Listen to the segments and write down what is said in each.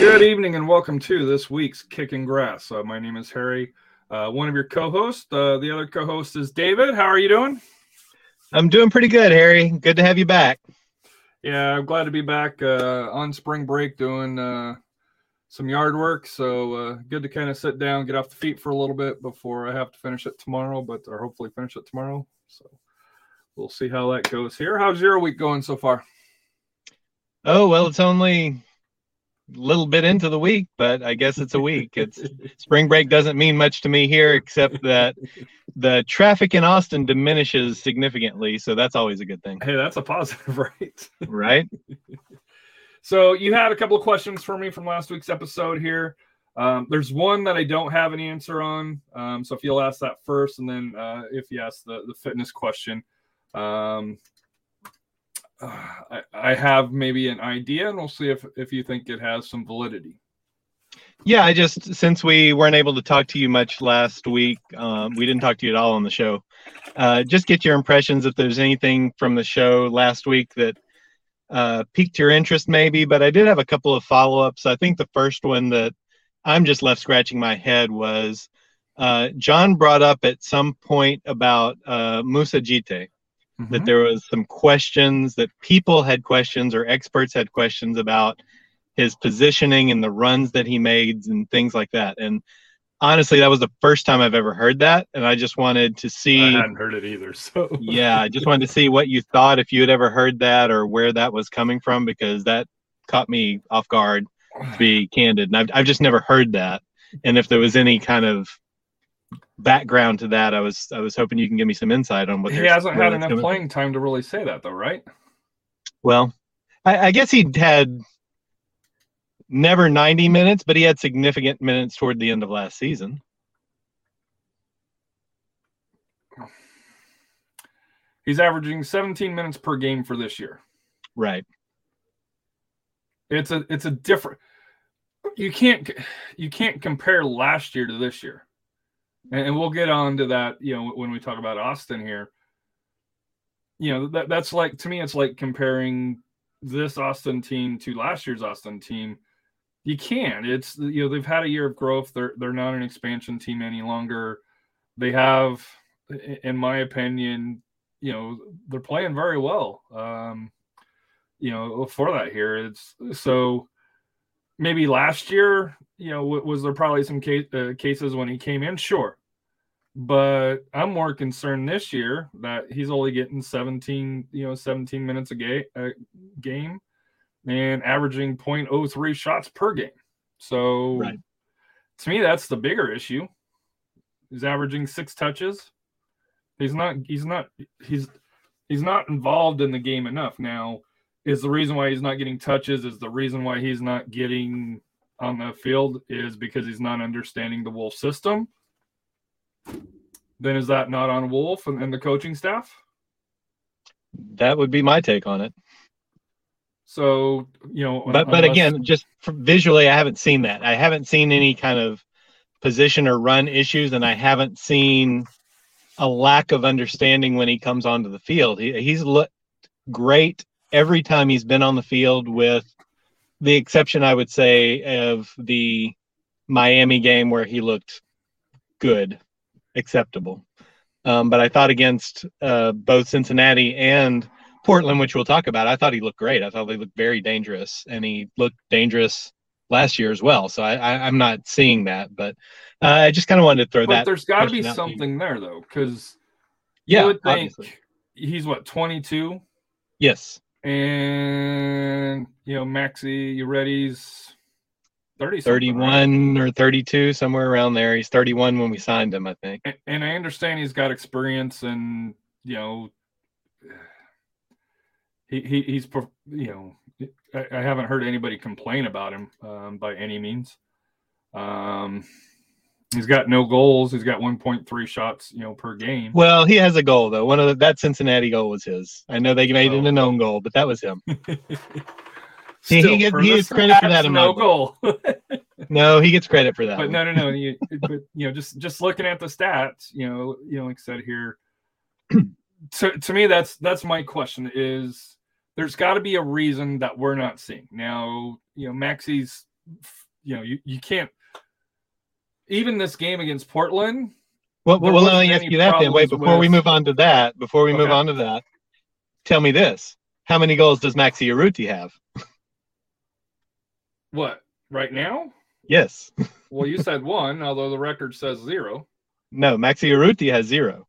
Good evening and welcome to this week's Kicking Grass. Uh, my name is Harry, uh, one of your co-hosts. Uh, the other co-host is David. How are you doing? I'm doing pretty good, Harry. Good to have you back. Yeah, I'm glad to be back uh, on spring break doing uh, some yard work. So uh, good to kind of sit down, get off the feet for a little bit before I have to finish it tomorrow, but or hopefully finish it tomorrow. So we'll see how that goes here. How's your week going so far? Oh, well, it's only a little bit into the week, but I guess it's a week. It's spring break doesn't mean much to me here except that the traffic in Austin diminishes significantly, so that's always a good thing, Hey, that's a positive, right? right? So you had a couple of questions for me from last week's episode here. Um, there's one that I don't have an answer on. Um, so if you'll ask that first, and then uh, if you ask the, the fitness question, um, uh, I, I have maybe an idea, and we'll see if, if you think it has some validity. Yeah, I just since we weren't able to talk to you much last week, um, we didn't talk to you at all on the show. Uh, just get your impressions if there's anything from the show last week that uh, piqued your interest, maybe. But I did have a couple of follow ups. I think the first one that I'm just left scratching my head was uh, John brought up at some point about uh, Moussa Djitté that Mhm. there was some questions that people had questions or experts had questions about his positioning and the runs that he made and things like that. And honestly, that was the first time I've ever heard that, and I just wanted to see. I hadn't heard it either. So yeah, I just wanted to see what you thought if you had ever heard that or where that was coming from because that caught me off guard. To be candid, and I've I've just never heard that. And if there was any kind of background to that, I was I was hoping you can give me some insight on what he hasn't had enough from. playing time to really say that, though, right? Well, I, I guess he had never 90 minutes, but he had significant minutes toward the end of last season. He's averaging 17 minutes per game for this year. Right. It's a it's a different. You can't you can't compare last year to this year, and, and we'll get on to that. You know when we talk about Austin here. You know that that's like to me it's like comparing this Austin team to last year's Austin team. You can't. It's you know they've had a year of growth. They're they're not an expansion team any longer. They have, in my opinion, you know they're playing very well. Um, you know for that here it's so maybe last year you know was there probably some case, uh, cases when he came in sure but i'm more concerned this year that he's only getting 17 you know 17 minutes a a game and averaging. 0.03 shots per game. So Right. to me that's the bigger issue. He's averaging six touches. He's not he's not he's he's not involved in the game enough. Now is the reason why he's not getting touches is the reason why he's not getting on the field is because he's not understanding the Wolff system? Then is that not on Wolff and, and the coaching staff? That would be my take on it. So you know But but again, just visually, I haven't seen that. I haven't seen any kind of position or run issues, and I haven't seen a lack of understanding when he comes onto the field. He, he's looked great every time he's been on the field, with the exception, I would say, of the Miami game where he looked good, acceptable. Um, but I thought against uh, both Cincinnati and Portland, which we'll talk about, I thought he looked great. I thought he looked very dangerous, and he looked dangerous last year as well. So I, I, I'm not seeing that, but uh, I just kind of wanted to throw but that. there's got to be question out to you. something there though because Yeah, you would think obviously. he's what 22 Yes. and you know maxi Urruti's 30 something, right? 31 or 32, somewhere around there. He's 31 when we signed him, I think. and, and I understand he's got experience and you know he, he he's you know I, I haven't heard anybody complain about him um, by any means. Um, he's got no goals. He's got 1.3 shots you know per game. Well, he has a goal though. One of the, that Cincinnati goal was his. I know they made it Oh. an own goal, but that was him. See, he Still, get- for he gets credit for that no goal. No, he gets credit for that. but no, no, no. You, but you know, just just looking at the stats, you know, you know, like I said here, to to me, that's that's my question. Is there's got to be a reason that we're not seeing now? You know, Maxi's, you know, you you can't. Even this game against Portland, Well, well, let me ask you that then. Wait, before we move on to that, before we move on to that, tell me this: How many goals does Maxi Urruti have? what right now? Yes, Well, you said one, although the record says zero. no, Maxi Urruti has zero.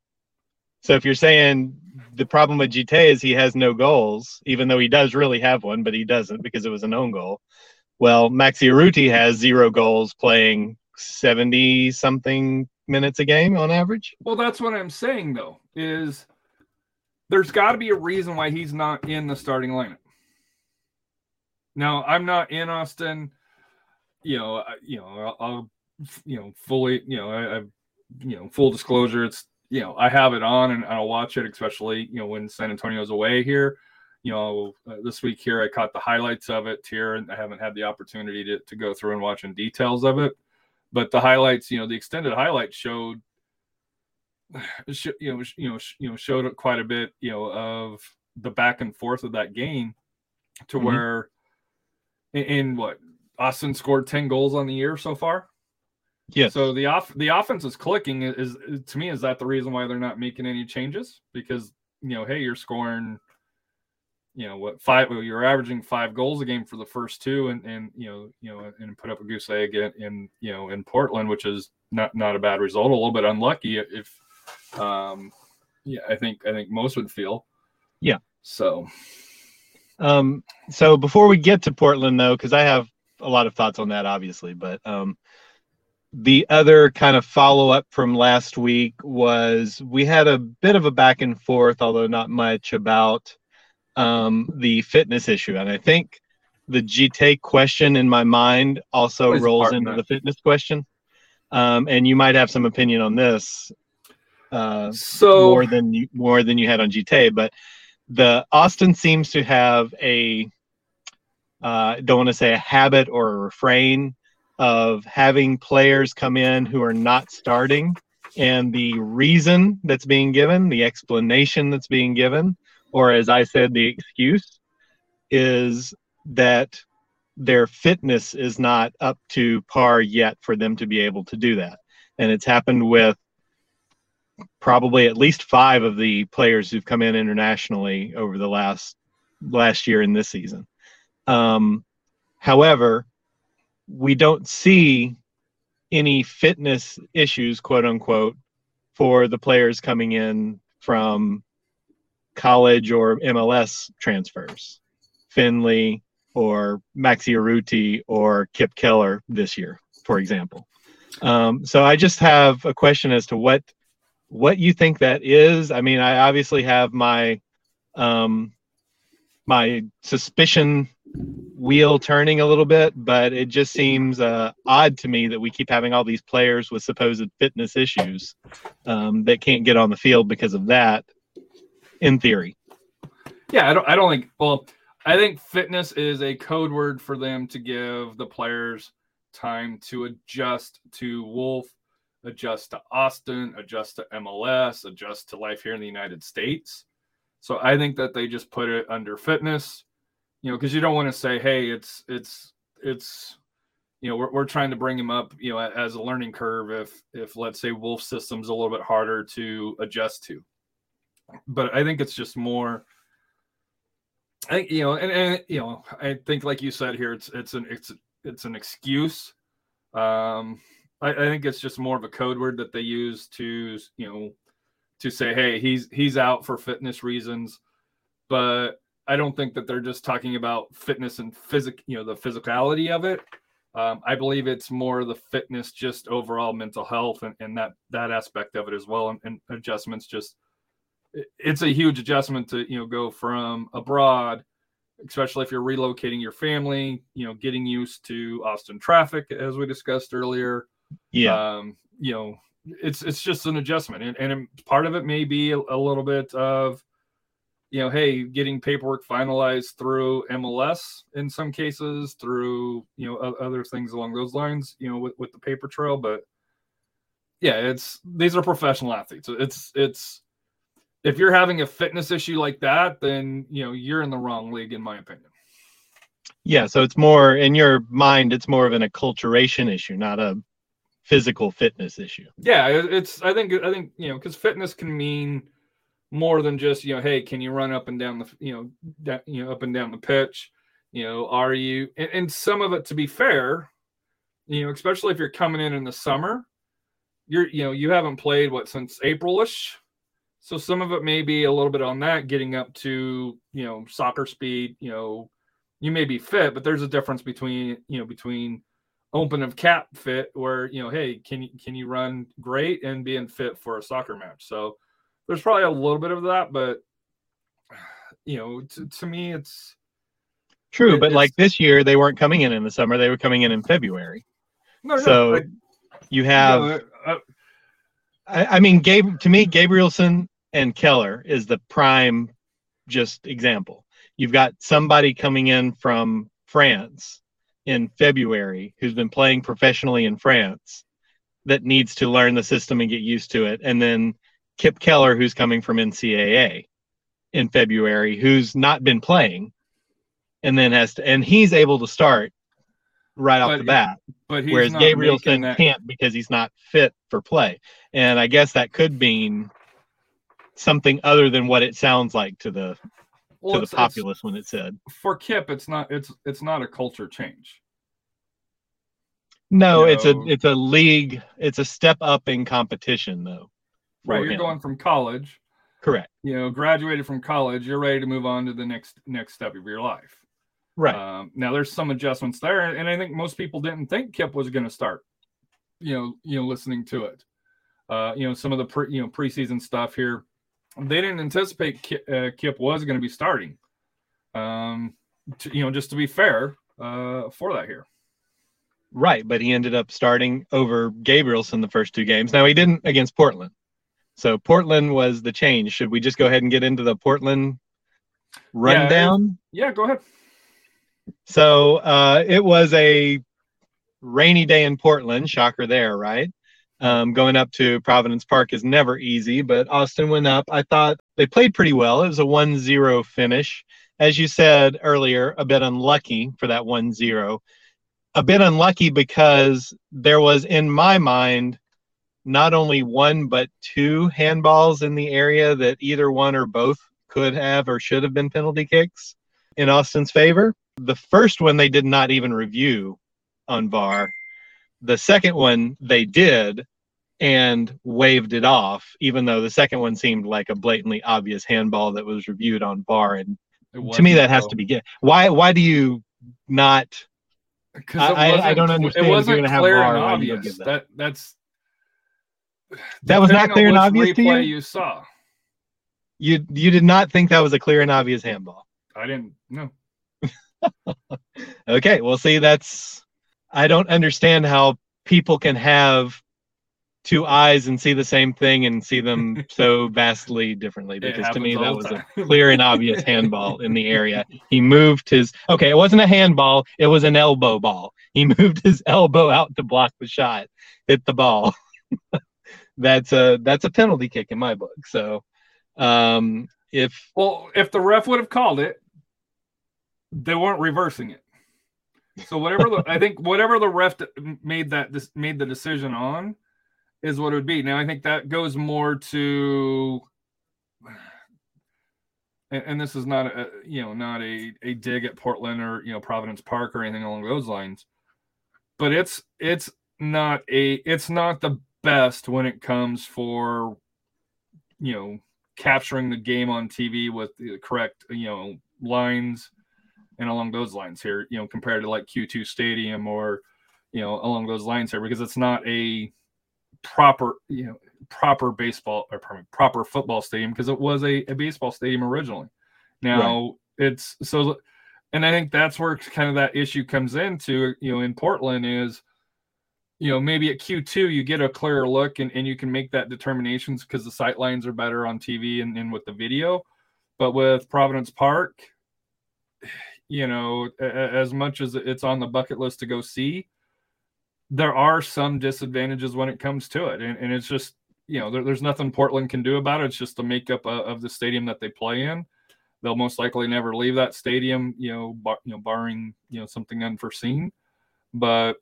So if you're saying the problem with Djitté is he has no goals, even though he does really have one, but he doesn't because it was an own goal. Well, Maxi Urruti has zero goals playing seventy something minutes a game on average. Well, that's what I'm saying though. Is there's got to be a reason why he's not in the starting lineup. Now, I'm not in Austin. You know, you know, I'll, I'll you know, fully, you know, I, I, you know, full disclosure, it's you know, I have it on and I'll watch it, especially you know when San Antonio's away here. You know, uh, this week here I caught the highlights of it here, and I haven't had the opportunity to to go through and watch in details of it. But the highlights, you know, the extended highlights showed you know, you know, you know, showed quite a bit, you know, of the back and forth of that game, to Mhm. where, in, in what Austin scored ten goals on the year so far. Yes. So the off the offense is clicking. Is, is to me is that the reason why they're not making any changes? Because you know, hey, you're scoring, you know, what five? well, You're averaging five goals a game for the first two, and and you know, you know, and put up a goose egg in, in you know in Portland, which is not not a bad result. A little bit unlucky if, um, yeah, I think I think most would feel. Yeah. So Um, so before we get to Portland, though, because I have a lot of thoughts on that, obviously, but um, the other kind of follow up from last week was we had a bit of a back and forth, although not much, about um, the fitness issue, and I think the Djitté question in my mind also rolls into the fitness question, um, and you might have some opinion on this. Uh, so more than you more than you had on GTA, but the Austin seems to have a uh, don't want to say a habit or a refrain of having players come in who are not starting, and the reason that's being given, the explanation that's being given, or as I said, the excuse, is that their fitness is not up to par yet for them to be able to do that, and it's happened with probably at least five of the players who've come in internationally over the last last year in this season. Um, however, we don't see any fitness issues, quote unquote, for the players coming in from college or MLS transfers, Finlay or Maxi Urruti or Kipp Keller this year, for example. Um, so I just have a question as to what what you think that is. I mean, I obviously have my um, my suspicion wheel turning a little bit, but it just seems uh, odd to me that we keep having all these players with supposed fitness issues um, that can't get on the field because of that. In theory, Yeah, I don't. I don't think. Well, I think fitness is a code word for them to give the players time to adjust to Wolff, adjust to Austin, adjust to MLS, adjust to life here in the United States. So I think that they just put it under fitness, you know, because you don't want to say, hey, it's it's it's you know we're, we're trying to bring him up you know as a learning curve if if let's say Wolff system's a little bit harder to adjust to but i think it's just more I think you know, and, and you know, I think like you said here, it's it's an it's it's an excuse. Um, I, I think it's just more of a code word that they use to you know to say, hey, he's he's out for fitness reasons, but I don't think that they're just talking about fitness and physic, you know, the physicality of it. Um, I believe it's more the fitness, just overall mental health, and, and that that aspect of it as well, and, and adjustments just it's a huge adjustment to you know go from abroad especially if you're relocating your family you know getting used to austin traffic as we discussed earlier yeah, um you know it's it's just an adjustment and, and part of it may be a, a little bit of you know, hey, getting paperwork finalized through MLS in some cases, through you know other things along those lines, you know, with, with the paper trail. But yeah, it's these are professional athletes. It's it's if you're having a fitness issue like that, then you know you're in the wrong league, in my opinion. Yeah, so it's more in your mind. It's more of an acculturation issue, not a physical fitness issue. Yeah, it's I think I think you know because fitness can mean more than just you know hey can you run up and down the you know that you know up and down the pitch? You know are you and, and some of it to be fair you know especially if you're coming in in the summer you're you know you haven't played what since aprilish? So some of it may be a little bit on that getting up to you know soccer speed you know you may be fit but there's a difference between you know between open of cap fit where you know hey can you can you run great and being fit for a soccer match? So there's probably a little bit of that but you know to, to me it's True, It- but it's- like this year, they weren't coming in in the summer; they were coming in in February. no, no, So, like, You you have, know, uh, I, I mean, Gabe. To me, Gabrielsen and Keller is the prime, just example. You've got somebody coming in from France in February who's been playing professionally in France that needs to learn the system and get used to it, and then Kipp Keller who's coming from NCAA in February who's not been playing, and then has to, and he's able to start right off But the bat but he's whereas Gabrielsen that- can't because he's not fit for play. And I guess that could mean something other than what it sounds like to the well, to the populace when it said. for kipp it's not it's it's not a culture change No, it's a it's a league. It's a step up in competition though. Right you're him. going from college correct. you know graduated from college you're ready to move on to the next next step of your life Right. Um, now there's some adjustments there, and I think most people didn't think Kipp was going to start. You know, you know, listening to it. Uh, you know, some of the pre, you know preseason stuff here, they didn't anticipate Kipp, uh, Kipp was going to be starting. Um, to, you know, just to be fair, uh, for that here. right. But he ended up starting over Gabrielsen the first two games. Now he didn't against Portland. So Portland was the change. Should we just go ahead and get into the Portland rundown? Yeah, go ahead. So uh, it was a rainy day in Portland. Shocker there, right? Um, going up to Providence Park is never easy, but Austin went up. I thought they played pretty well. It was a 1 0 finish. As you said earlier, a bit unlucky for that 1 0. A bit unlucky because there was, in my mind, not only one, but two handballs in the area that either one or both could have or should have been penalty kicks in Austin's favor. The first one they did not even review on VAR. The second one they did and waved it off, even though the second one seemed like a blatantly obvious handball that was reviewed on VAR. And to me, that has to be. Why? Why do you not? 'Cause I- I- I don't understand if It you're wasn't clear VAR, and why you don't obvious. That. that. that's That was not clear and obvious to you? you saw. You you did not think that was a clear and obvious handball. I didn't. No. Okay, well, see, that's I don't understand how people can have two eyes and see the same thing and see them so vastly differently. Because to me, that was a clear and obvious handball in the area. He moved his okay, it wasn't a handball, it was an elbow ball. He moved his elbow out to block the shot, hit the ball. That's a that's a penalty kick in my book. So um if Well, if the ref would have called it, they weren't reversing it. So whatever the, I think whatever the ref made that this made the decision on is what it would be. Now I think that goes more to and, and this is not a you know not a, a dig at Portland or you know Providence Park or anything along those lines. But it's it's not a it's not the best when it comes for you know capturing the game on TV with the correct you know lines and along those lines here you know compared to like Q2 Stadium or you know along those lines here because it's not a proper you know proper baseball or pardon proper football stadium because it was a, a baseball stadium originally. Now it's so and i think that's where kind of that issue comes into you know in portland is you know maybe at q2 you get a clearer look and, and you can make that determinations because the sight lines are better on tv and, and with the video But with Providence Park, you know, as much as it's on the bucket list to go see, there are some disadvantages when it comes to it. And, and it's just, you know, there, there's nothing Portland can do about it. It's just the makeup of, of, the stadium that they play in. They'll most likely never leave that stadium, you know, bar, you know, barring, you know, something unforeseen. But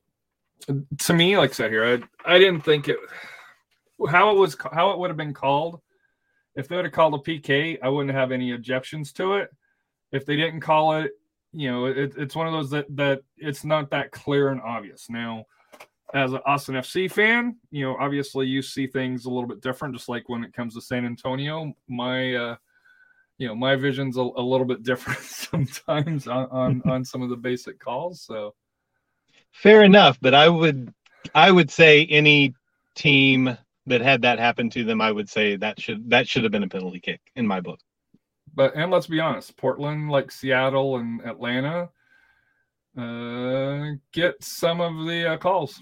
to me, like I said here, I, I didn't think it, how it was, how it would have been called. If they would have called a PK, I wouldn't have any objections to it. If they didn't call it, you know, it, it's one of those that that it's not that clear and obvious. Now, as an Austin FC fan, you know, obviously you see things a little bit different. Just like when it comes to San Antonio, my, uh, you know, my vision's a, a little bit different sometimes on, on on some of the basic calls. So, fair enough. But I would, I would say any team that had that happen to them, I would say that should that should have been a penalty kick in my book. But and let's be honest, Portland, like Seattle and Atlanta, uh, get some of the uh, calls.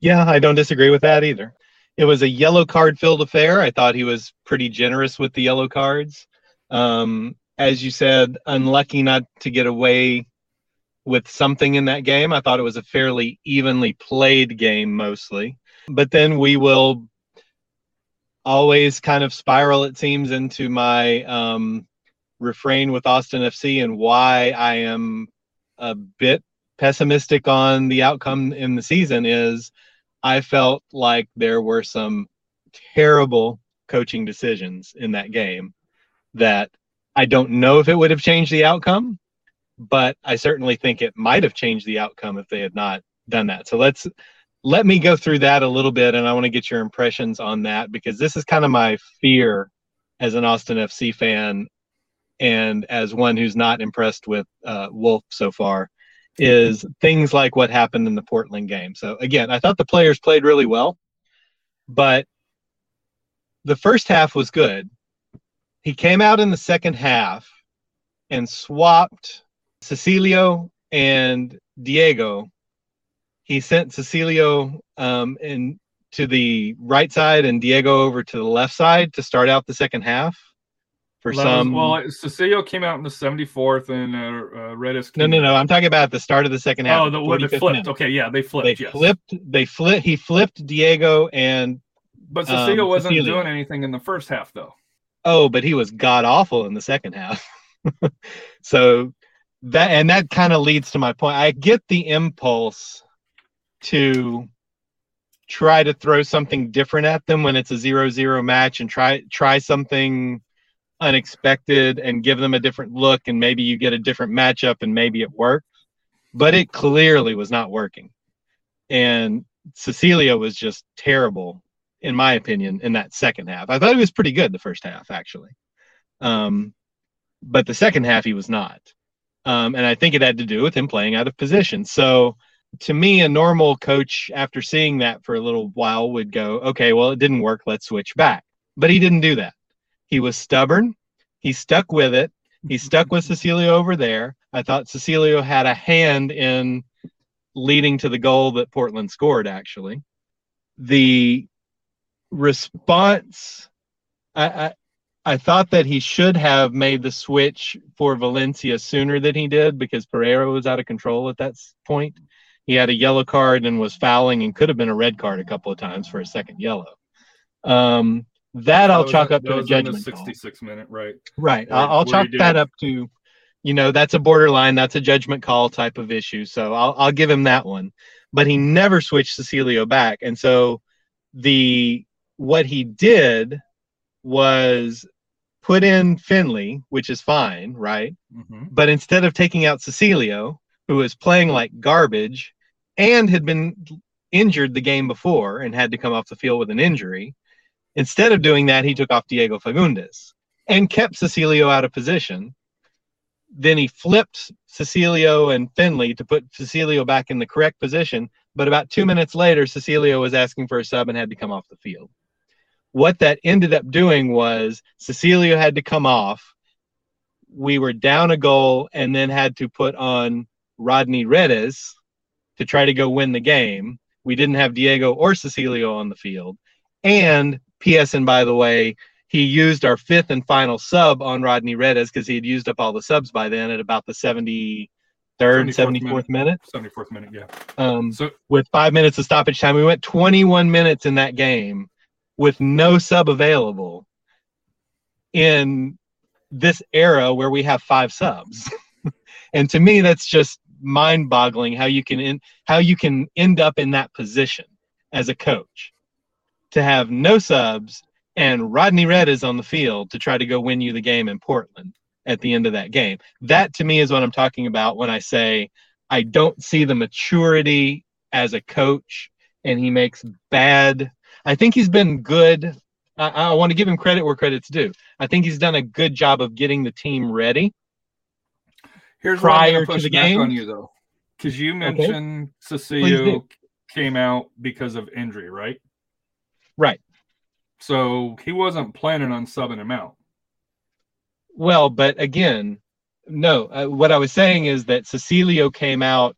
Yeah, I don't disagree with that either. It was a yellow card filled affair. I thought he was pretty generous with the yellow cards. Um, as you said, unlucky not to get away with something in that game. I thought it was a fairly evenly played game mostly. But then we will always kind of spiral, it seems, into my um, refrain with Austin FC and why I am a bit pessimistic on the outcome in the season is I felt like there were some terrible coaching decisions in that game that I don't know if it would have changed the outcome, but I certainly think it might have changed the outcome if they had not done that. So let's let me go through that a little bit and I want to get your impressions on that because this is kind of my fear as an Austin FC fan and as one who's not impressed with uh, Wolff so far is things like what happened in the Portland game. So again, I thought the players played really well, but the first half was good. He came out in the second half and swapped Cecilio and Diego he sent Cecilio um, in to the right side and Diego over to the left side to start out the second half. For well, some, well, Cecilio came out in the 74th and uh, uh, Redes. No, no, no. I'm talking about the start of the second half. Oh, the where they flipped. Minute. Okay, yeah, they flipped. They yes. flipped. They flipped. He flipped Diego and. But Cecilio um, wasn't Cecilio. doing anything in the first half, though. Oh, but he was god awful in the second half. so that and that kind of leads to my point. I get the impulse to try to throw something different at them when it's a zero zero match and try try something unexpected and give them a different look and maybe you get a different matchup and maybe it works. But it clearly was not working. And Cecilio was just terrible in my opinion in that second half. I thought he was pretty good the first half actually. Um, but the second half he was not um, and i think it had to do with him playing out of position so to me, a normal coach, after seeing that for a little while, would go, okay, well, it didn't work. Let's switch back. But he didn't do that. He was stubborn. He stuck with it. He stuck with Cecilio over there. I thought Cecilio had a hand in leading to the goal that Portland scored, actually. The response, I, I, I thought that he should have made the switch for Valencia sooner than he did because Pereira was out of control at that point he had a yellow card and was fouling and could have been a red card a couple of times for a second yellow. Um, that I'll chalk up to a judgment. 66 call. minute, right? Right. I'll, I'll chalk that up to, you know, that's a borderline, that's a judgment call type of issue. So I'll, I'll give him that one. But he never switched Cecilio back. And so the what he did was put in Finlay, which is fine, right? Mm-hmm. But instead of taking out Cecilio, who was playing like garbage and had been injured the game before and had to come off the field with an injury. Instead of doing that, he took off Diego Fagundez and kept Cecilio out of position. Then he flipped Cecilio and Finlay to put Cecilio back in the correct position. But about two minutes later, Cecilio was asking for a sub and had to come off the field. What that ended up doing was Cecilio had to come off. We were down a goal and then had to put on Rodney Redes to try to go win the game. We didn't have Diego or Cecilio on the field. And P.S. and by the way, he used our fifth and final sub on Rodney Redes because he had used up all the subs by then at about the 73rd, 74th 74th minute. 74th minute, yeah. Um, So with five minutes of stoppage time. We went 21 minutes in that game with no sub available in this era where we have five subs. and to me, that's just mind-boggling how you can in, how you can end up in that position as a coach to have no subs and Rodney Redes on the field to try to go win you the game in Portland at the end of that game. That to me is what I'm talking about when I say I don't see the maturity as a coach and he makes bad I think he's been good. I, I want to give him credit where credit's due. I think he's done a good job of getting the team ready. here's Prior gonna the game? on you though, because you mentioned do. Cecilio came out because of injury, right? Right. So he wasn't planning on subbing him out. Well, but again, no. Uh, what I was saying is that Cecilio came out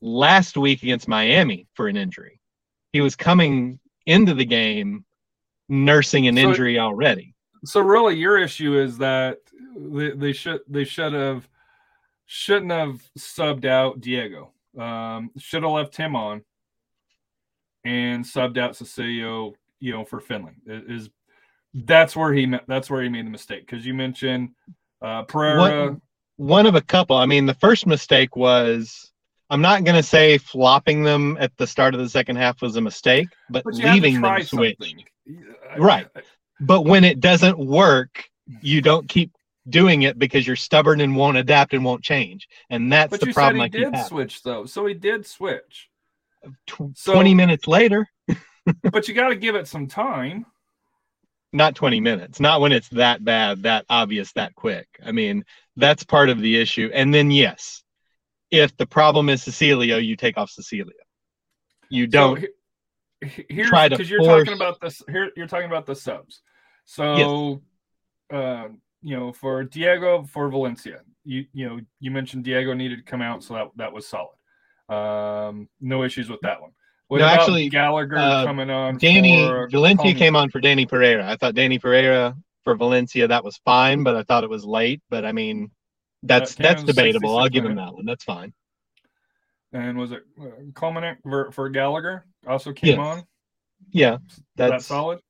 last week against Miami for an injury. He was coming into the game nursing an So- injury already. So really, your issue is that they, they should they should have shouldn't have subbed out Diego. Um, should have left him on and subbed out Cecilio, you know, for Finlay. It Is that's where he that's where he made the mistake because you mentioned uh, Pereira. One, one of a couple. I mean, the first mistake was I'm not going to say flopping them at the start of the second half was a mistake, but, but you have to leaving them switch. something. I- Right. But when it doesn't work, you don't keep doing it because you're stubborn and won't adapt and won't change. And that's But the you problem said I he keep did having. switch though, so he did switch. Tw- So- 20 minutes later, but you got to give it some time. not 20 minutes, not when it's that bad, that obvious, that quick. I mean, that's part of the issue. And then, yes, if the problem is Cecilio, you take off Cecilio. You don't. So, he- he- here's try to because you're talking about this. Here you're talking about the subs. So, uh, you know, for Diego for Valencia, you you know you mentioned Diego needed to come out, so that that was solid. Um, no issues with that one. What No, about actually, Gallagher uh, coming on? Danny for Valencia came on for Danny Pereira. I thought Danny Pereira for Valencia that was fine, but I thought it was late. But I mean, that's That came that's debatable. I'll give him that one. That's fine. And was it uh, Coleman for, for Gallagher? Also came Yes. on. Yeah, That's that's solid.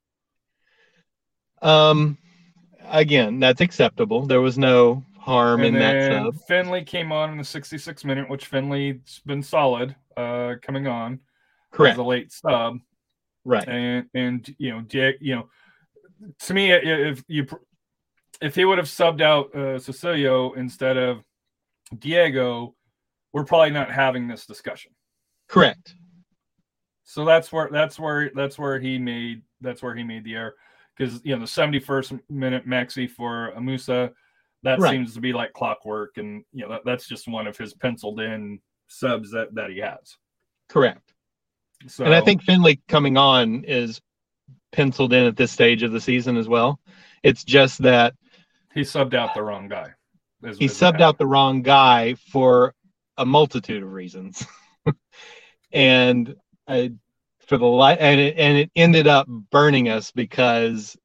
um again that's acceptable. There was no harm And in that then sub. Finlay came on in the 66 minute, which Finlay's been solid uh, coming on Correct. as a late sub. Right. and and you know Diego, you know to me if you if he would have subbed out uh, Cecilio instead of Diego we're probably not having this discussion Correct. so that's where that's where that's where he made that's where he made the error because you know the 71st minute maxi for Amusa that Right. seems to be like clockwork and you know that, that's just one of his penciled in subs that that he has Correct. so And I think Finlay coming on is penciled in at this stage of the season as well. It's just that he subbed out the wrong guy he subbed out the wrong guy for a multitude of reasons. and uh, for the light and it, and it ended up burning us because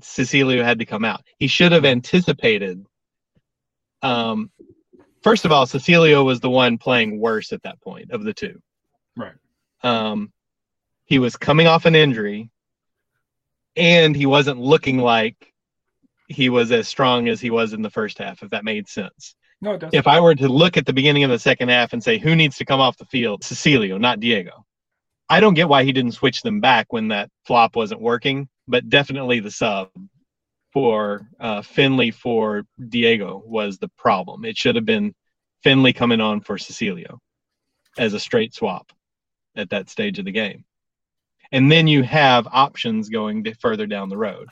Cecilio had to come out. He should have anticipated um first of all Cecilio was the one playing worse at that point of the two. Right. Um he was coming off an injury and he wasn't looking like he was as strong as he was in the first half if that made sense No, it doesn't. if I were to look at the beginning of the second half and say who needs to come off the field, Cecilio, not Diego. I don't get why he didn't switch them back when that flop wasn't working, but definitely the sub for uh, Finlay for Diego was the problem. It should have been Finlay coming on for Cecilio as a straight swap at that stage of the game. And then you have options going further down the road.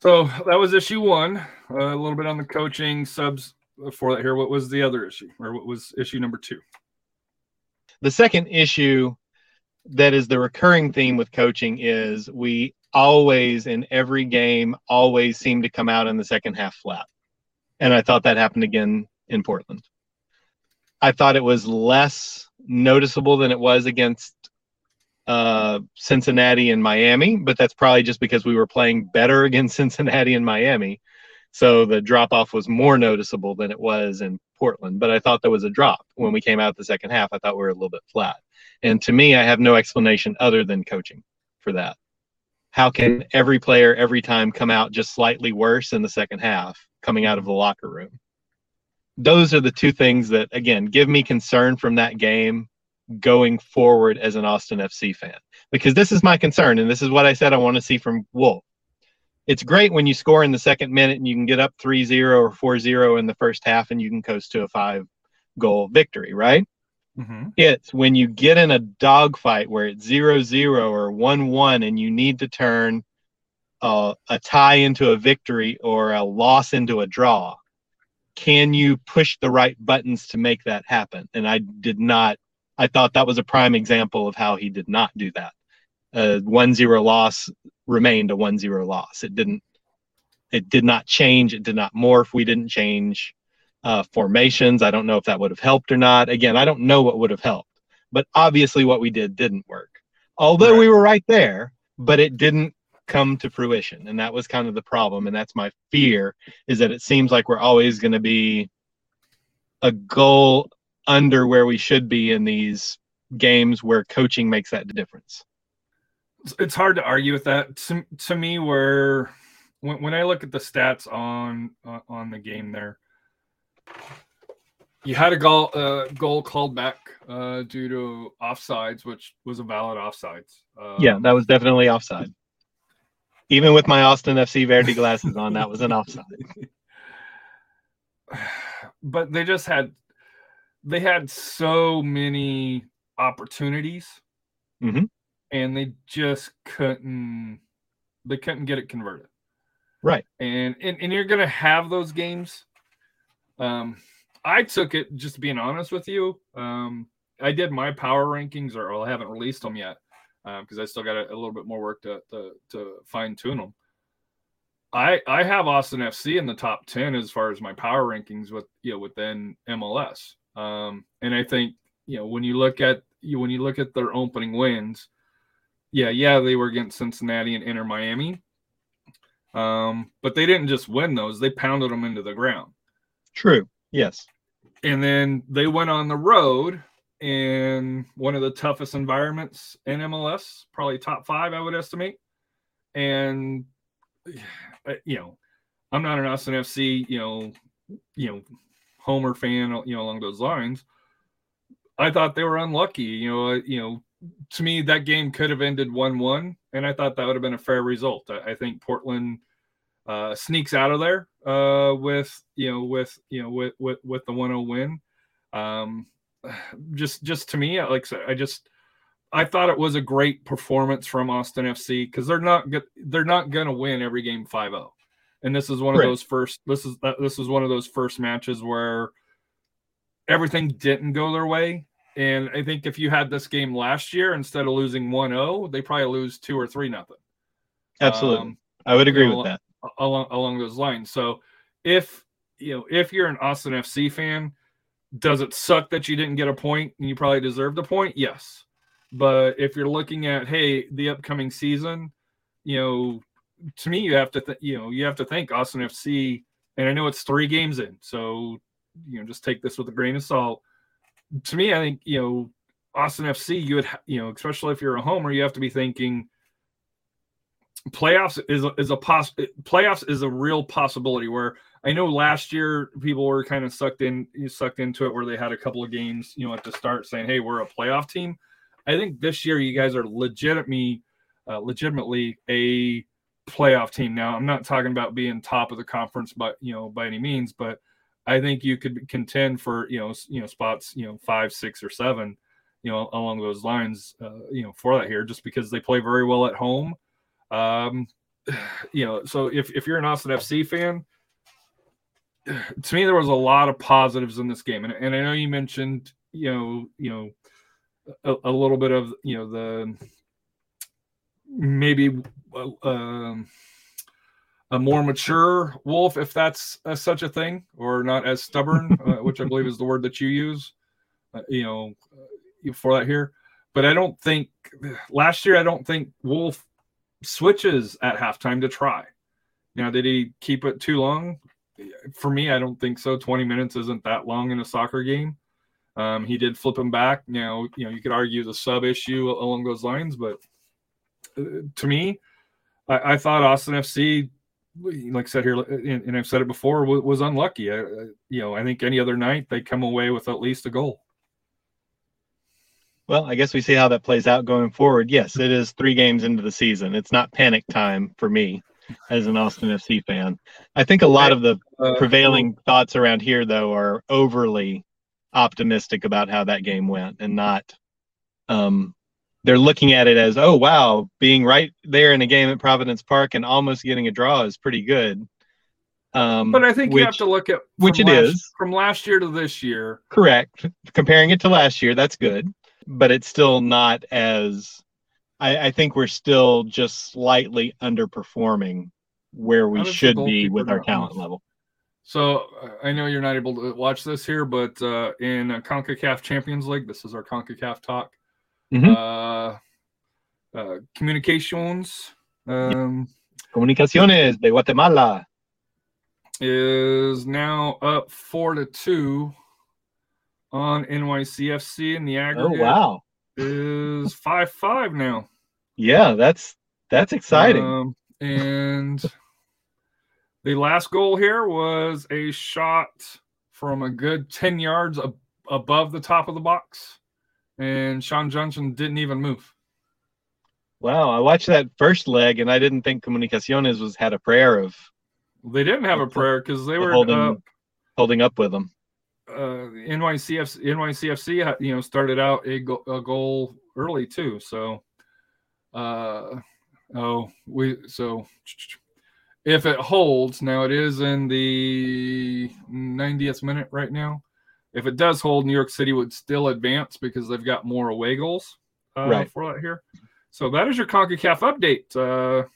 So that was issue one. Uh, a little bit on the coaching subs before that here. What was the other issue, or what was issue number two? The second issue that is the recurring theme with coaching is we always in every game always seem to come out in the second half flat. And I thought that happened again in Portland. I thought it was less noticeable than it was against uh, Cincinnati and Miami, but that's probably just because we were playing better against Cincinnati and Miami. So the drop off was more noticeable than it was in Portland. But I thought there was a drop when we came out the second half. I thought we were a little bit flat. And to me, I have no explanation other than coaching for that. How can every player every time come out just slightly worse in the second half coming out of the locker room? Those are the two things that, again, give me concern from that game going forward as an Austin FC fan. Because this is my concern, and this is what I said I want to see from Wolff. It's great when you score in the second minute and you can get up 3 0 or 4 0 in the first half and you can coast to a five goal victory, right? Mm-hmm. It's when you get in a dogfight where it's 0 0 or 1 1 and you need to turn uh, a tie into a victory or a loss into a draw. Can you push the right buttons to make that happen? And I did not I thought that was a prime example of how he did not do that. A 1-0 loss remained a 1-0 loss. It didn't it did not change, it did not morph. We didn't change uh, formations. I don't know if that would have helped or not. Again, I don't know what would have helped. But obviously what we did didn't work. Although Right. we were right there, but it didn't come to fruition. And that was kind of the problem. And that's my fear is that it seems like we're always going to be a goal under where we should be in these games where coaching makes that difference. It's- hard to argue with that. To, to me, where when, when I look at the stats on uh, on the game there, you had a goal uh, goal called back uh, due to offsides, which was a valid offsides. Um, yeah, that was definitely offside. Even with my Austin FC Verde glasses on, that was an offside. but they just had they had so many opportunities Mhm. and they just couldn't they couldn't get it converted Right. and and, and you're gonna have those games um i took it just being honest with you um i did my power rankings or well, i haven't released them yet because i still got a, a little bit more work to to, to fine tune them I I have Austin FC in the top ten as far as my power rankings with you know within MLS. Um, and I think you know when you look at you when you look at their opening wins, yeah, yeah, they were against Cincinnati and Inter Miami. Um, but they didn't just win those; they pounded them into the ground. True. Yes. And then they went on the road in one of the toughest environments in MLS, probably top five, I would estimate. And uh, you know, I'm not an Austin FC, you know, you know, Homer fan, you know, along those lines. I thought they were unlucky. You know, uh, you know, to me that game could have ended one-one, and I thought that would have been a fair result. I, I think Portland uh, sneaks out of there uh, with you know with you know with with, with the 1-0 win. Um, just just to me, like I said, I just I thought it was a great performance from Austin FC because they're not they're not going to win every game 5-0. And this is one of Right. those first this is uh, this is one of those first matches where everything didn't go their way. And I think if you had this game last year instead of losing 1-0, they probably lose 2 or 3 nothing. Absolutely. Um, I would agree you know, with that. along along those lines. So if you know if you're an Austin FC fan, does it suck that you didn't get a point and you probably deserved a point? Yes. But if you're looking at hey the upcoming season, you know, to me you have to th- you know you have to think Austin FC, and I know it's three games in, so you know just take this with a grain of salt. To me, I think you know Austin FC, you would ha- you know especially if you're a homer, you have to be thinking playoffs is a, is a poss playoffs is a real possibility where I know last year people were kind of sucked in sucked into it where they had a couple of games you know at the start saying hey we're a playoff team I think this year you guys are legitimately uh, legitimately a playoff team now I'm not talking about being top of the conference but you know by any means but I think you could contend for you know you know spots you know five six or seven you know along those lines uh, you know for that here just because they play very well at home um, you know, so if, if you're an Austin FC fan, to me there was a lot of positives in this game, and, and I know you mentioned you know you know a, a little bit of you know the maybe uh, um, a more mature Wolff, if that's uh, such a thing, or not as stubborn, uh, which I believe is the word that you use. Uh, you know, uh, for that here, but I don't think last year I don't think Wolff switches at halftime to try. Now, did he keep it too long? For me, I don't think so. 20 minutes isn't that long in a soccer game. Um, he did flip him back. You know, you know, you could argue the sub issue along those lines, but to me, I, I thought Austin FC, like I said here, and, and I've said it before, was, was unlucky. I, you know, I think any other night they come away with at least a goal. Well, I guess we see how that plays out going forward. Yes, it is three games into the season. It's not panic time for me as an Austin FC fan. I think a lot of the Uh, prevailing thoughts around here, though, are overly optimistic about how that game went and not. Um, they're looking at it as, oh, wow, being right there in a game at Providence Park and almost getting a draw is pretty good. Um, But I think you have to look at which it last- is. from last year to this year. correct comparing it to last year that's good but it's still not as i, I think we're still just slightly underperforming where we How does the should be with our talent level So I know you're not able to watch this here, but uh, in Concacaf Champions League, this is our Concacaf talk. Mhm. Uh, uh, communications um, comunicaciones de guatemala is now up four to two on NYCFC, and the aggregate oh wow is five five now. yeah that's that's exciting Um, and the last goal here was a shot from a good 10 yards ab- above the top of the box. And Sean Johnson didn't even move. wow i watched that first leg and i didn't think comunicaciones was had a prayer of They didn't have a prayer because they were holding uh, holding up with them uh, NYCFC, NYCFC, you know, started out a, go- a goal early too. So, uh, oh, we so if it holds now, it is in the 90th minute right now. If it does hold, New York City would still advance because they've got more away goals uh, Right. for that here. So that is your Concacaf update. Uh,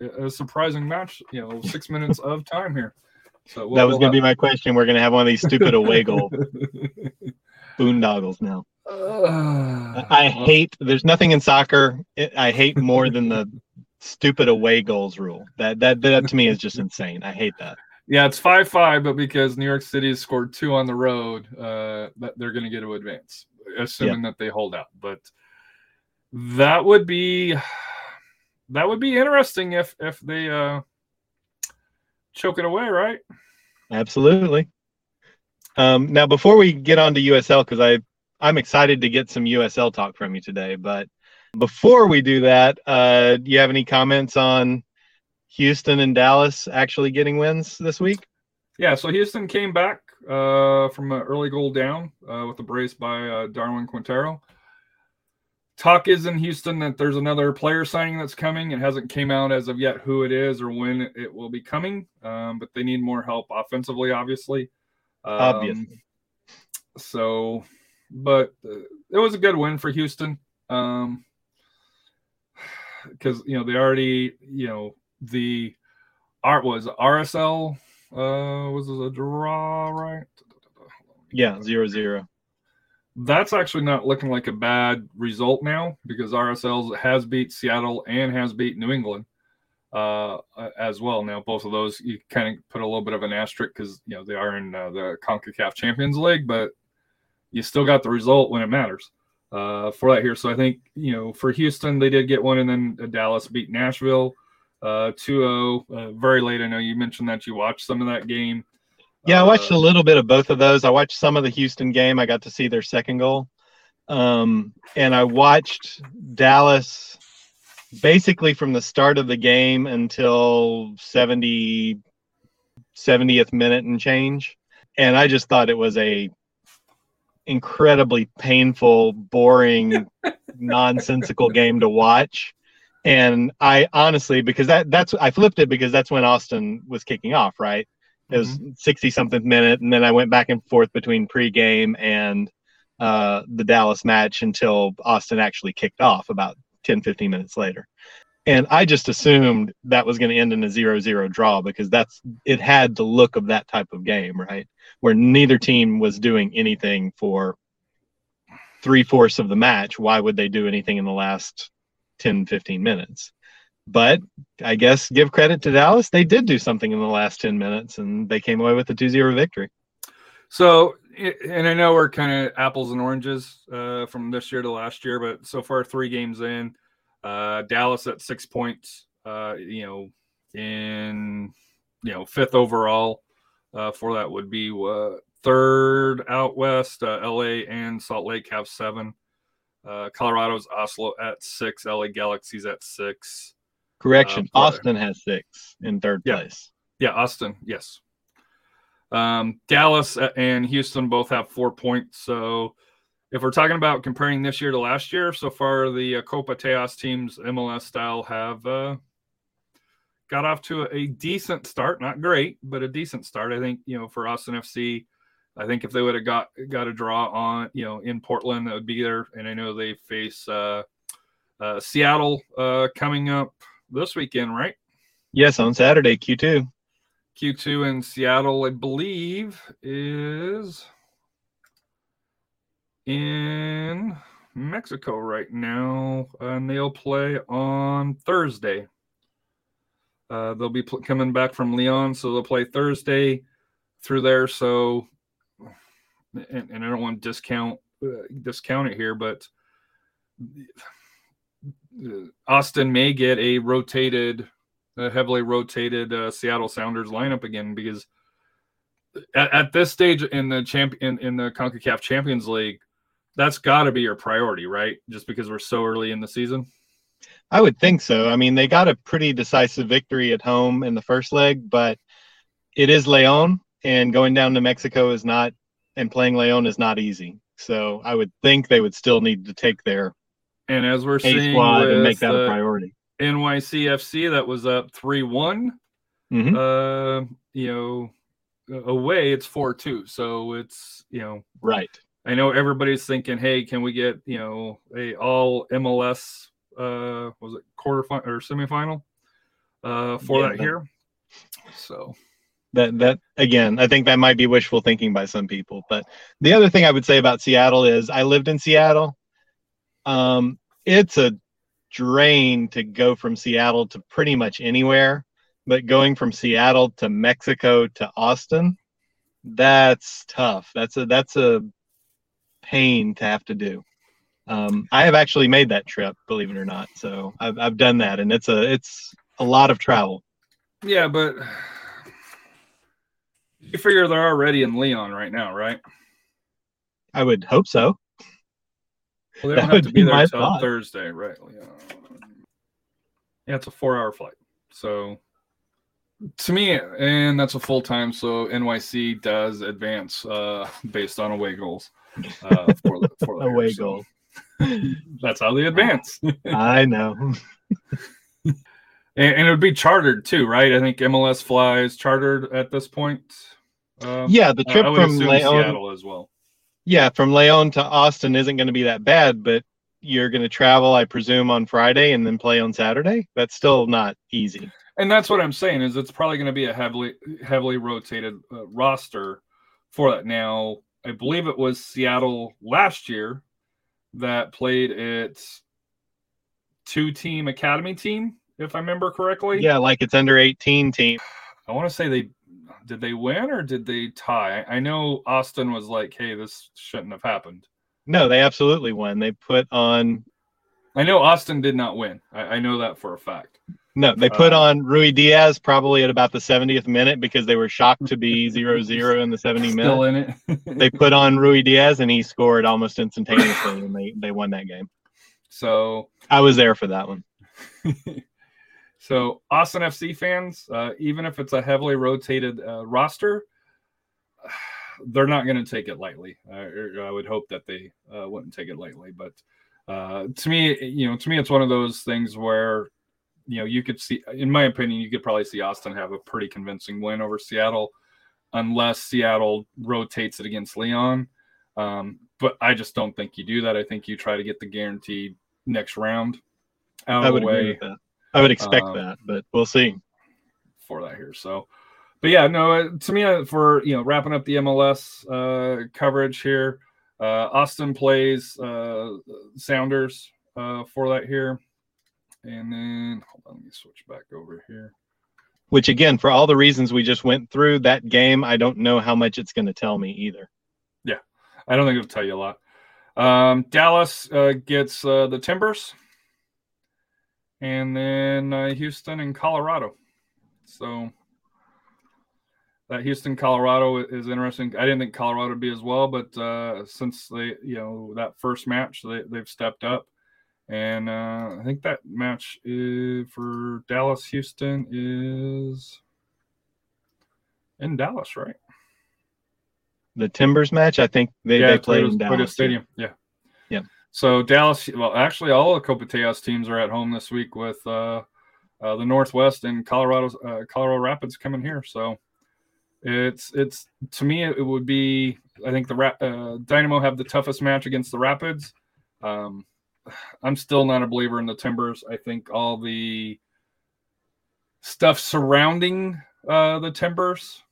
a a surprising match, you know, six minutes of time here. So that was we'll- going to be my question we're going to have one of these stupid away goal boondoggles now Uh, I hate. There's nothing in soccer it, I hate more than the stupid away goals rule. That that that to me is just insane. I hate that. Yeah, it's five five, but because New York City has scored two on the road, uh, that they're going to get to advance, assuming that they hold out. But that would be that would be interesting if if they uh, choke it away, right? Absolutely. Um, now, before we get on to USL, because I I'm excited to get some USL talk from you today, but before we do that, uh, do you have any comments on Houston and Dallas actually getting wins this week? Yeah, so Houston came back uh, from an early goal down uh, with a brace by uh, Darwin Quintero. Talk is in Houston that there's another player signing that's coming. It hasn't came out as of yet who it is or when it will be coming, um, but they need more help offensively, obviously. Um, Obviously. So, but uh, it was a good win for Houston. Um, because you know they already you know the art was RSL uh was a draw right Yeah, zero zero. that's actually not looking like a bad result now because RSL has beat Seattle and has beat New England uh as well now both of those you kind of put a little bit of an asterisk because you know they are in uh, the CONCACAF Champions League but you still got the result when it matters uh, for that here. So I think, you know, for Houston, they did get one, and then uh, Dallas beat Nashville uh, 2 0. Uh, very late. I know you mentioned that you watched some of that game. Yeah, I watched Uh, a little bit of both of those. I watched some of the Houston game. I got to see their second goal. Um, and I watched Dallas basically from the start of the game until 70 70th minute and change. And I just thought it was a incredibly painful, boring, nonsensical game to watch. And I honestly, because that that's I flipped it because that's when Austin was kicking off, right? It was 60 something minute, and then I went back and forth between pregame and uh, the Dallas match until Austin actually kicked off about 10, 15 minutes later. And I just assumed that was going to end in a zero zero draw because that's it had the look of that type of game, right? Where neither team was doing anything for three fourths of the match. Why would they do anything in the last 10, 15 minutes? But I guess give credit to Dallas. They did do something in the last 10 minutes and they came away with a 2 0 victory. So, and I know we're kind of apples and oranges uh, from this year to last year, but so far, three games in, uh, Dallas at six points, uh, you know, in, you know, fifth overall uh, for that would be uh, third out west. Uh, LA and Salt Lake have seven. Uh, Colorado's Oslo at six. LA Galaxy's at six. Correction. Uh, Austin has six in third Yeah. place. Yeah, Austin, yes. Um, Dallas and Houston both have four points. So if we're talking about comparing this year to last year, so far the uh, Copa Tejas teams, MLS style, have uh, got off to a, a decent start. Not great, but a decent start. I think you know for Austin FC. I think if they would have got got a draw on you know in Portland, that would be there. And I know they face uh, uh, Seattle uh, coming up this weekend, right? Yes, on Saturday, Q2. Q2 in Seattle, I believe, is in Mexico right now, and they'll play on Thursday. Uh, they'll be pl- coming back from Leon, so they'll play Thursday through there. So, and, and I don't want to discount uh, discount it here, but Austin may get a rotated a heavily rotated uh, Seattle Sounders lineup again because at, at this stage in the champ in, in the CONCACAF Champions League, that's got to be your priority, right? Just because we're so early in the season. I would think so. I mean, they got a pretty decisive victory at home in the first leg, but it is Leon, and going down to Mexico is not, and playing Leon is not easy. So I would think they would still need to take their And as we're seeing squad with and make that a uh, priority. NYCFC, that was up three one. Mhm. Uh, you know, away it's four two. So it's you know Right. I know everybody's thinking, hey, can we get you know a all MLS uh was it quarterfinal or semifinal uh for Yeah, that- here? So That that again, I think that might be wishful thinking by some people. But the other thing I would say about Seattle is I lived in Seattle. Um, it's a drain to go from Seattle to pretty much anywhere, but going from Seattle to Mexico to Austin, that's tough. That's a that's a pain to have to do. Um, I have actually made that trip, believe it or not. So I've I've done that, and it's a it's a lot of travel. yeah, but you figure they're already in Leon right now, right? I would hope so. Well, they don't have would to be be there until thought. Thursday, right? Leon. Yeah, it's a four-hour flight. So to me, and that's a full time. So NYC does advance uh, based on away goals uh, for the for the Away so goal. That's how they advance, I know. and it would be chartered too, right? I think MLS flies chartered at this point. Um, Yeah, the trip from Leon. Seattle as well. Yeah, from Leon to Austin isn't going to be that bad, but you're going to travel, I presume, on Friday and then play on Saturday. That's still not easy. And that's what I'm saying is it's probably going to be a heavily heavily rotated uh, roster for that. Now, I believe it was Seattle last year that played its two team academy team, if I remember correctly. Yeah, like it's under 18 team. I want to say they did they win or did they tie? I know Austin was like, "Hey, this shouldn't have happened." No, they absolutely won. They put on I know Austin did not win. I, I know that for a fact. no, they put Uh, on Ruidíaz probably at about the 70th minute because they were shocked to be 0-0 in the 70 Still minutes. in it. They put on Ruidíaz and he scored almost instantaneously and they, they won that game. so I was there for that one. so Austin FC fans, uh, even if it's a heavily rotated uh, roster, they're not going to take it lightly. Uh, I would hope that they uh, wouldn't take it lightly, but uh, to me, you know, to me, it's one of those things where, you know, you could see, in my opinion, you could probably see Austin have a pretty convincing win over Seattle, unless Seattle rotates it against Leon. Um, but I just don't think you do that. I think you try to get the guaranteed next round out I of would the agree way with that. I would expect Um, that, but we'll see. for that here. So, but yeah, no, uh, to me, uh, for you know, wrapping up the MLS uh, coverage here, Uh, Austin plays uh, Sounders uh, for that here. And then hold on, let me switch back over here. Which again, for all the reasons we just went through, that game, I don't know how much it's going to tell me either. Yeah, I don't think it'll tell you a lot. Um, Dallas uh, gets uh, the Timbers, and then uh, Houston and Colorado. So that Houston Colorado is interesting. I didn't think Colorado would be as well, but uh, since they, you know, that first match, they, they've stepped up. And uh, I think that match is, for Dallas Houston is in Dallas, right? The Timbers match, I think they, yeah, they played Toyota- in Toyota Dallas. Stadium. Yeah. Yeah. So Dallas, well, actually, all the Copa Tejas teams are at home this week with uh, uh, the Northwest and Colorado, uh, Colorado Rapids coming here. So it's it's to me it, would be I think the Ra- uh, Dynamo have the toughest match against the Rapids. Um, I'm still not a believer in the Timbers. I think all the stuff surrounding uh, the Timbers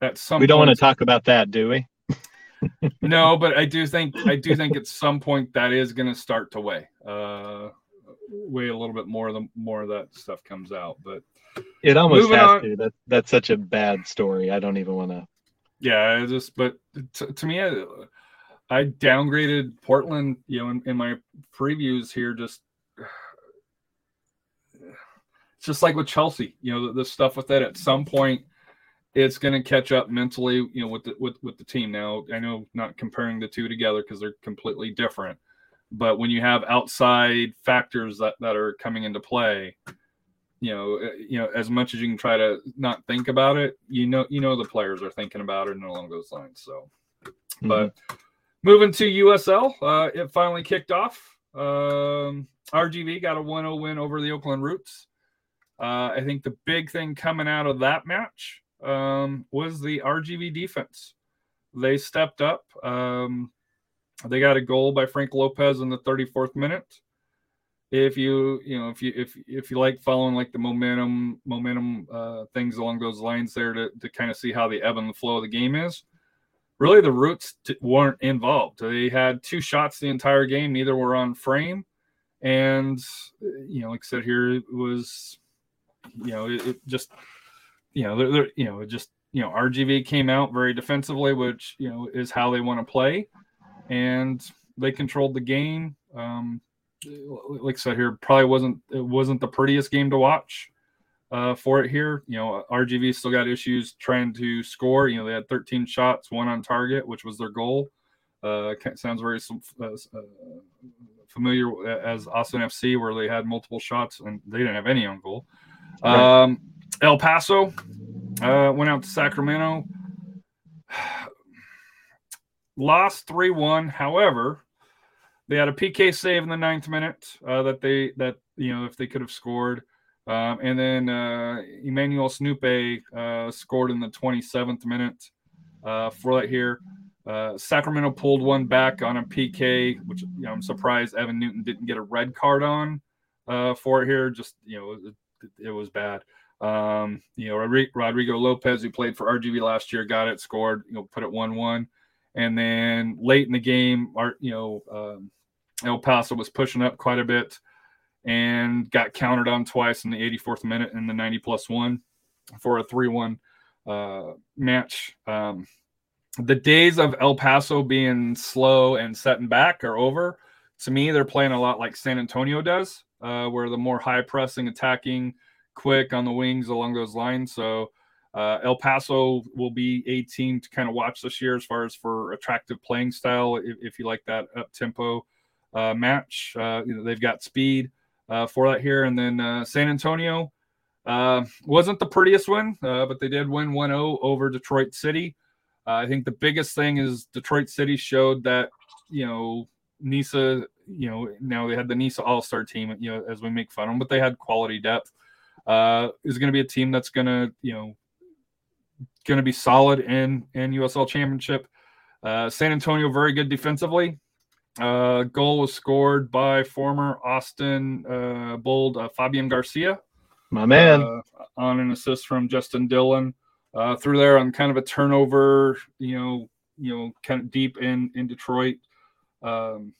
at some We don't want to talk about that, do we? No, but I do think I do think at some point that is going to start to weigh, uh, weigh a little bit more. The more of that stuff comes out, but It almost has on. to. That that's such a bad story. I don't even want to. yeah, I just but to, to me, I, I downgraded Portland. You know, in, in my previews here, just it's just like with Chelsea. You know, the, the stuff with that at some point. It's going to catch up mentally, you know, with the with, with the team. Now, I know not comparing the two together because they're completely different. but when you have outside factors that, that are coming into play you know uh, you know as much as you can try to not think about it you know you know the players are thinking about it and along those lines so but moving to usl uh, it finally kicked off um, rgv got a 1-0 win over the oakland roots uh, i think the big thing coming out of that match um, was the rgv defense they stepped up um, they got a goal by Frank Lopez in the 34th minute. If you you know if you if if you like following like the momentum momentum uh, things along those lines there to to kind of see how the ebb and the flow of the game is, really the Roots t- weren't involved. They had two shots the entire game. Neither were on frame, and you know like I said here it was you know it, it just you know they're, they're you know it just you know RGV came out very defensively, which you know is how they want to play and they controlled the game. Um, like I said here, probably wasn't it wasn't the prettiest game to watch uh, for it here. You know, RGV still got issues trying to score. You know, they had 13 shots, one on target, which was their goal. Uh, sounds very uh, uh, familiar as Austin FC, where they had multiple shots and they didn't have any on goal. Right. Um, El Paso uh, went out to Sacramento. Lost 3-1 however they had a pk save in the ninth minute uh, that they that you know if they could have scored. Um, and then uh, emmanuel snoopé uh, scored in the 27th minute uh, for that here. Uh, sacramento pulled one back on a pk which you know, i'm surprised evan newton didn't get a red card on uh, for it here. Just you know it, it was bad um, you know rodrigo lopez who played for rgv last year got it scored you know put it 1-1 and then late in the game, you know um, El Paso was pushing up quite a bit and got countered on twice in the 84th minute and the 90 plus one for a 3-1 uh, match. Um, the days of El Paso being slow and setting back are over. To me, they're playing a lot like San Antonio does, uh, where the more high pressing, attacking, quick on the wings along those lines. So uh, El Paso will be a team to kind of watch this year as far as for attractive playing style. If, if you like that up tempo uh, match, uh, you know, they've got speed uh, for that here. And then uh, San Antonio uh, wasn't the prettiest uh, but they did win 1 0 over Detroit City. I think the biggest thing is Detroit City showed that, you know, Nisa, you know, now they had the Nisa All Star team, you know, as we make fun of them, but they had quality depth. Uh, is going to be a team that's going to, you know, going to be solid in in USL Championship. Uh, San Antonio very good defensively. Uh, goal was scored by former Austin uh, Bold uh, Fabian Garcia My man. uh, on an assist from Justin Dhillon. Uh, through there on kind of a turnover, you know, you know, kind of deep in in Detroit. Um,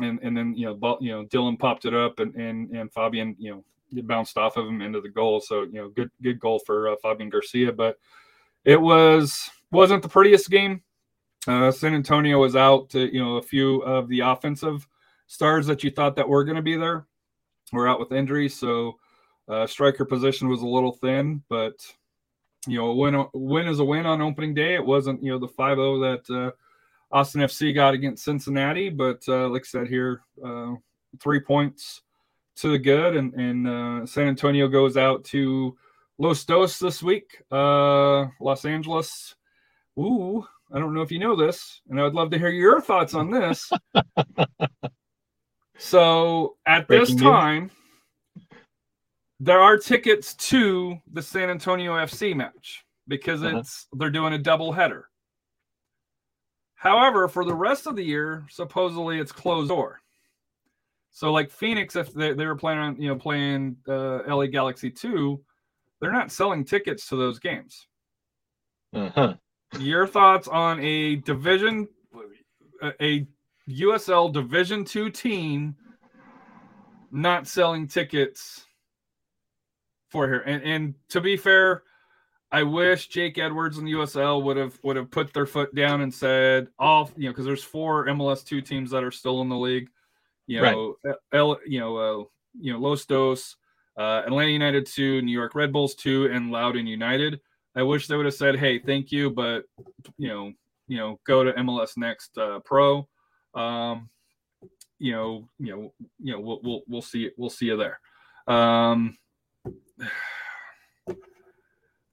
and and then you know, you know, Dhillon popped it up, and and and Fabian, you know, it bounced off of him into the goal. So you know, good good goal for uh, Fabian Garcia, but it was wasn't the prettiest game. Uh, San Antonio was out to you know a few of the offensive stars that you thought that were going to be there were out with injuries, so uh, striker position was a little thin. But you know, a win win is a win on opening day. It wasn't you know the 5-0 that uh, Austin FC got against Cincinnati, but uh, like I said here, uh, three points to the good, and and uh, San Antonio goes out to Los Dos this week. Uh, Los Angeles. Ooh, I don't know if you know this, and I would love to hear your thoughts on this. so at this Breaking news. time, there are tickets to the San Antonio FC match because Uh-huh. it's they're doing a double header. However, for the rest of the year, supposedly it's closed door. So, like Phoenix, if they, they were planning on you know playing uh, LA Galaxy two, they're not selling tickets to those games. Uh-huh. Your thoughts on a division, a- USL Division two team not selling tickets for here? And and to be fair, I wish Jake Edwards and USL would have would have put their foot down and said all you know because there's four MLS two teams that are still in the league. You Right. know, L, you know, uh, you know, Los Dos, uh, Atlanta United two, New York Red Bulls two, and Loudoun United. I wish they would have said, "Hey, thank you, but you know, you know, go to MLS Next uh, Pro." Um, you know, you know, you know, we'll we'll we'll see we'll see you there. Um,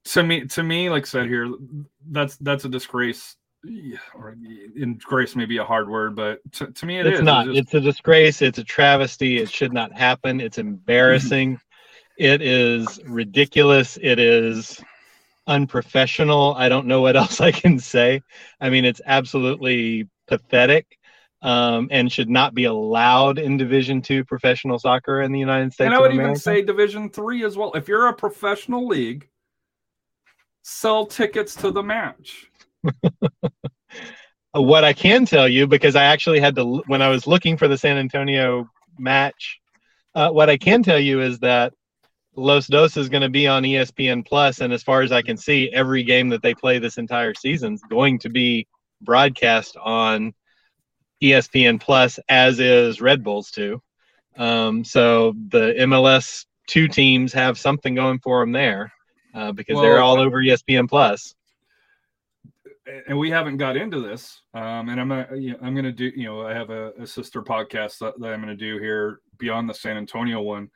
to me, to me, like I said here, that's that's a disgrace. Yeah, Or in disgrace may be a hard word, but to, to me it it's is. not. just- It's a disgrace. It's a travesty. It should not happen. It's embarrassing. it is ridiculous. It is unprofessional. I don't know what else I can say. I mean, it's absolutely pathetic. Um, and should not be allowed in Division Two professional soccer in the United States. and I would even say Division Three as well. If you're a professional league, sell tickets to the match. what I can tell you, because I actually had to, when I was looking for the San Antonio match, uh, what I can tell you is that Los Dos is going to be on ESPN Plus, and as far as I can see, every game that they play this entire season is going to be broadcast on ESPN Plus, as is Red Bulls too. Um, so the MLS two teams have something going for them there uh, because they're all over ESPN Plus. And we haven't got into this um and i'm gonna you know, i'm gonna do you know i have a, a sister podcast that, that i'm gonna do here beyond the san antonio one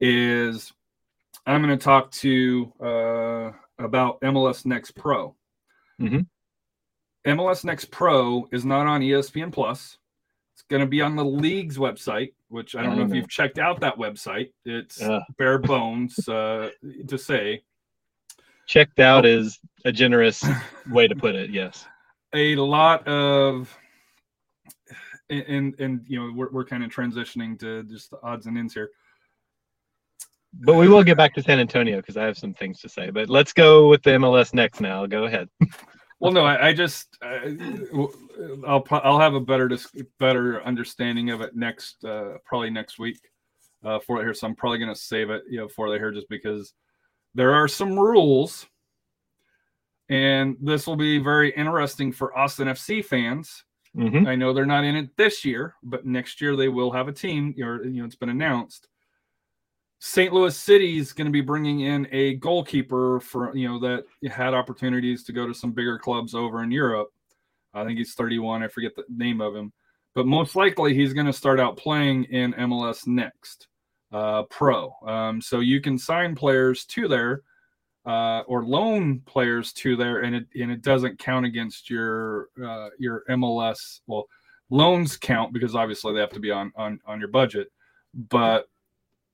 is i'm gonna talk to uh about mls next pro. Mhm. mls next pro is not on espn plus. It's gonna be on the league's website which i don't know if you've checked out that website. It's Ugh. bare bones uh to say Checked out is a generous way to put it. Yes. a lot of and and, and you know we're, we're kind of transitioning to just the odds and ends here But we will get back to San Antonio because I have some things to say. But let's go with the MLS next now. Go ahead. well no i, I just I, i'll i'll have a better better understanding of it next uh probably next week uh for it here so i'm probably going to save it you know for it here just because there are some rules and this will be very interesting for austin fc fans hmm I know they're not in it this year, but next year they will have a team. Or you know, it's been announced. St. Louis City is going to be bringing in a goalkeeper for you know that had opportunities to go to some bigger clubs over in Europe. I think he's 31. I forget the name of him, but most likely he's going to start out playing in MLS next uh, pro. Um, so you can sign players to there uh, or loan players to there, and it and it doesn't count against your uh, your MLS. Well, loans count because obviously they have to be on on on your budget, but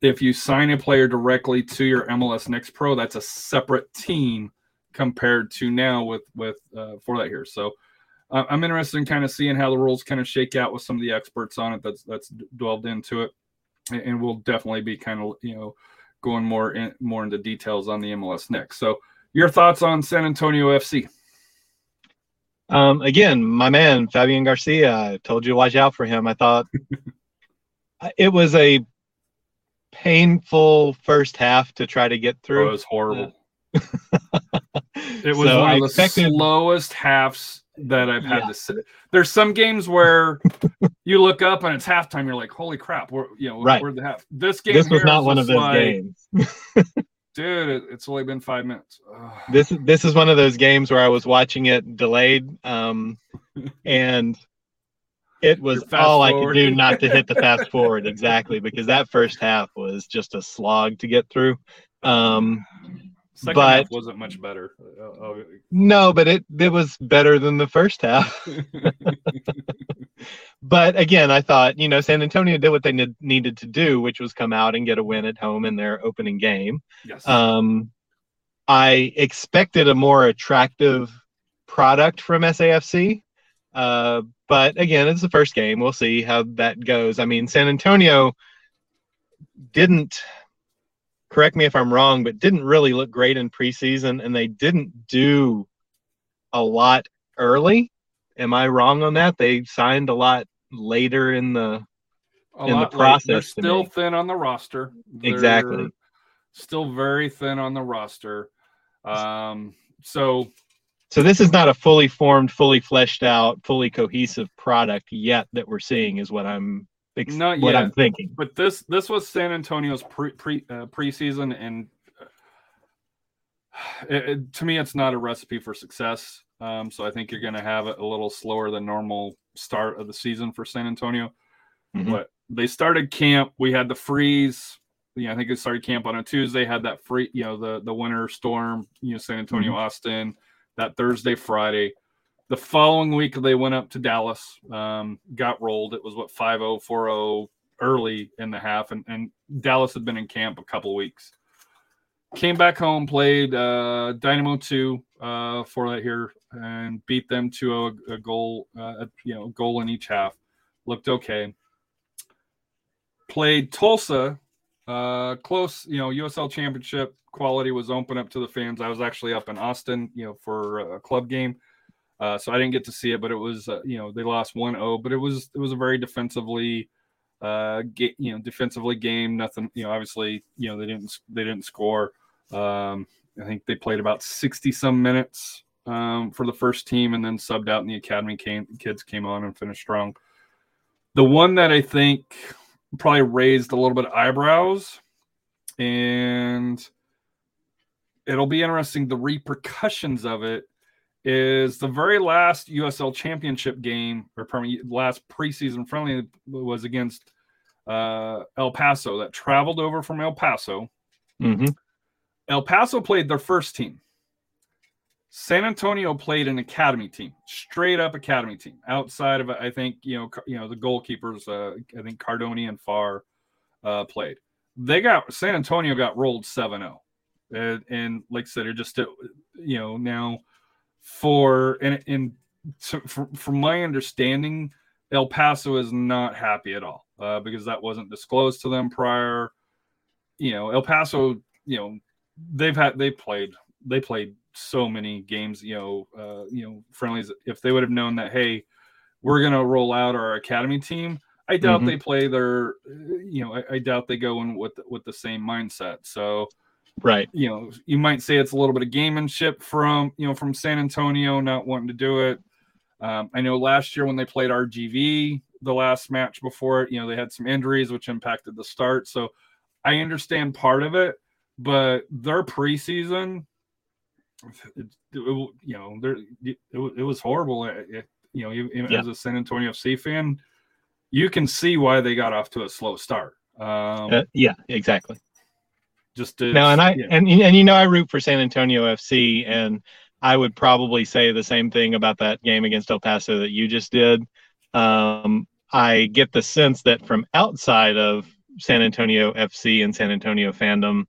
if you sign a player directly to your MLS Next Pro, that's a separate team compared to now with with uh, for that here. So uh, I'm interested in kind of seeing how the rules kind of shake out with some of the experts on it that's that's delved into it, and, we'll definitely be kind of you know going more in more into details on the MLS next. So your thoughts on San Antonio FC? Um, again, my man Fabian Garcia. I told you to watch out for him. I thought it was a painful first half to try to get through. It was horrible. It was So one I of the expected- slowest halves that I've had Yeah. to sit. There's some games where you look up and it's halftime. You're like, "Holy crap!" We're you know Right. where'd the half? This game. this was not one of those like, games. dude. It, it's only been five minutes. Ugh. This this is one of those games where I was watching it delayed, um, and it was all I could do not to hit the fast forward exactly because that first half was just a slog to get through. Um, Second but- half wasn't much better. Uh, uh, no, but it it was better than the first half. but again, I thought you know San Antonio did what they need, needed to do, which was come out and get a win at home in their opening game. yes. Um, I expected a more attractive product from SAFC, uh, but again, it's the first game. We'll see how that goes. I mean, San Antonio didn't. Correct me if I'm wrong, but didn't really look great in preseason, and they didn't do a lot early. Am I wrong on that? They signed a lot later in the A in the late. They're process still thin on the roster. Exactly. They're Still very thin on the roster. Um, so So this is not a fully formed, fully fleshed out, fully cohesive product yet that we're seeing, is what I'm ex- Not what yet. I'm thinking. but this this was San Antonio's pre pre uh, preseason, and uh, it, it- to me, it's not a recipe for success. Um, so I think you're going to have a, a little slower than normal start of the season for San Antonio. Mhm. But they started camp. We had the freeze. You know, I think it started camp on a Tuesday. Had that free, you know, the the winter storm. You know, San Antonio, Austin. That Thursday, Friday. The following week, they went up to Dallas. Um, got rolled. It was what 5-0, 4-0 early in the half, and, and Dallas had been in camp a couple weeks. Came back home, played uh, Dynamo two uh, for that here, and beat them to a, a goal, uh, you know, goal in each half. Looked okay. Played Tulsa, uh, close, you know, USL Championship quality was open up to the fans. I was actually up in Austin, you know, for a club game. Uh, so I didn't get to see it, but it was, uh, you know, they lost 1-0, but it was it was a very defensively, uh, you know, defensively game. Nothing, you know, obviously, you know, they didn't they didn't score. Um, I think they played about 60 some minutes um, for the first team, and then subbed out, and the academy came kids came on and finished strong. The one that I think probably raised a little bit of eyebrows, and it'll be interesting. The repercussions of it is the very last USL Championship game or last preseason friendly was against uh, El Paso that traveled over from El Paso. hmm El Paso played their first team. San Antonio played an academy team, straight up academy team. Outside of I think you know you know the goalkeepers. Uh, I think Cardoni and Farr uh, played. They got San Antonio got rolled 7-0. And, and like I said, it just you know now for and and so from, from my understanding, El Paso is not happy at all uh, because that wasn't disclosed to them prior. You know, El Paso, you know, they've had they played they played so many games, you know, uh, you know, friendlies. If they would have known that, hey, we're gonna roll out our academy team, I doubt Mhm. they play their, uh, you know, I, I doubt they go in with with the same mindset. So Right. you know, you might say it's a little bit of gamemanship from you know from San Antonio not wanting to do it. Um, I know last year when they played RGV, the last match before it, you know, they had some injuries which impacted the start. So I understand part of it, but their preseason, it, it- you know, there it, it, was horrible. It- you know, even Yeah. as a San Antonio FC fan, you can see why they got off to a slow start. Um, Uh, yeah. Exactly. Just to, No, and I yeah. and and you know I root for San Antonio FC, and I would probably say the same thing about that game against El Paso that you just did. Um, I get the sense that from outside of San Antonio FC and San Antonio fandom,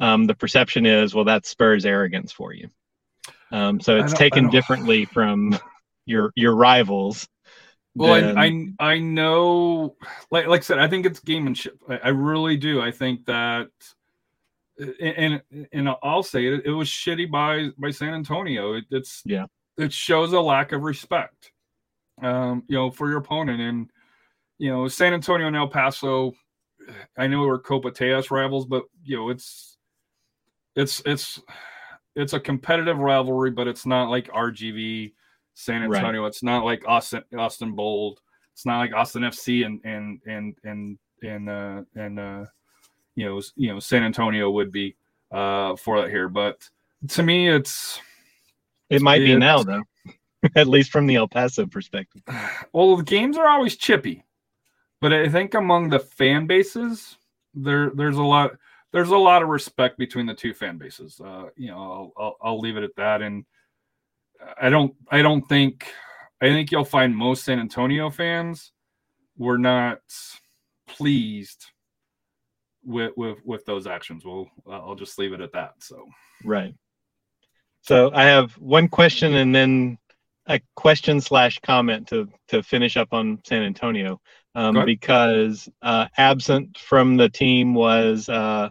um, the perception is, well, that Spurs arrogance for you. Um, so it's taken differently from your your rivals. Well, than- I, I I know, like like I said, I think it's gamemanship. I, I really do. I think that, and and I'll say it. It was shitty by by San Antonio. It, it's Yeah. it shows a lack of respect, um, you know, for your opponent. And you know, San Antonio and El Paso, I know we're Copa Tejas rivals, but you know, it's it's it's it's a competitive rivalry, but it's not like RGV San Right. Antonio. It's not like Austin Austin Bold. It's not like Austin FC and and and and and uh, and uh, you know you know San Antonio would be uh, for that here. But to me, it's It might be now though, at least from the El Paso perspective. well, the games are always chippy, but I think among the fan bases, there there's a lot there's a lot of respect between the two fan bases. Uh, you know, I'll, I'll I'll leave it at that. And I don't I don't think I think you'll find most San Antonio fans were not pleased with with with those actions. Well, I'll just leave it at that. So Right. So I have one question and then a question slash comment to to finish up on San Antonio, um, because uh, absent from the team was uh,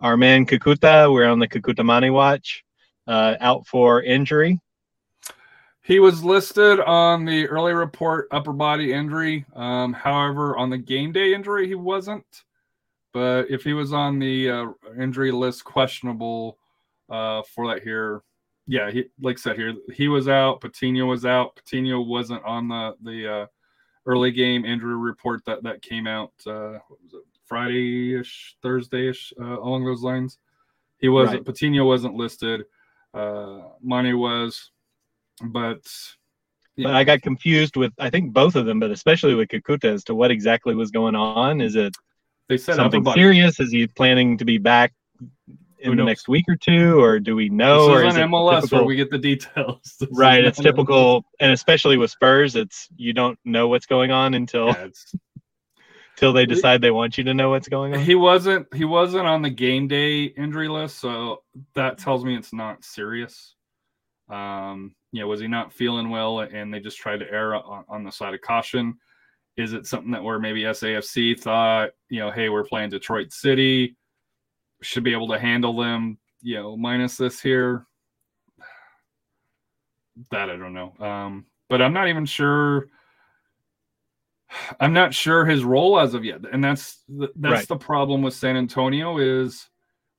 our man Kakuta. We're on the Kakuta Mani watch, uh, out for injury. He was listed on the early report upper body injury. Um, however, on the game day injury, he wasn't. But if he was on the uh, injury list, questionable uh, for that here. Yeah, he like I said here, he was out. Patino was out. Patino wasn't on the the uh, early game injury report that that came out. Uh, what was it Friday-ish, Thursday-ish, uh, along those lines. He wasn't. Right. Patino wasn't listed. Uh, Money was, but But I got confused with I think both of them, but especially with Kakuta as to what exactly was going on. Is it they said something serious? Is he planning to be back in the next week or two, or do we know? This or is on MLS typical- where we get the details. This Right, it's typical, and especially with Spurs, it's you don't know what's going on until Yeah, till they decide they want you to know what's going on. he wasn't he wasn't on the game day injury list, so that tells me it's not serious. Um, you know, was he not feeling well, and they just tried to err on, on the side of caution? Is it something that where maybe SAFC thought, you know, hey, we're playing Detroit City, should be able to handle them, you know, minus this here. That I don't know. Um, but I'm not even sure. I'm not sure his role as of yet, and that's the, that's Right. the problem with San Antonio is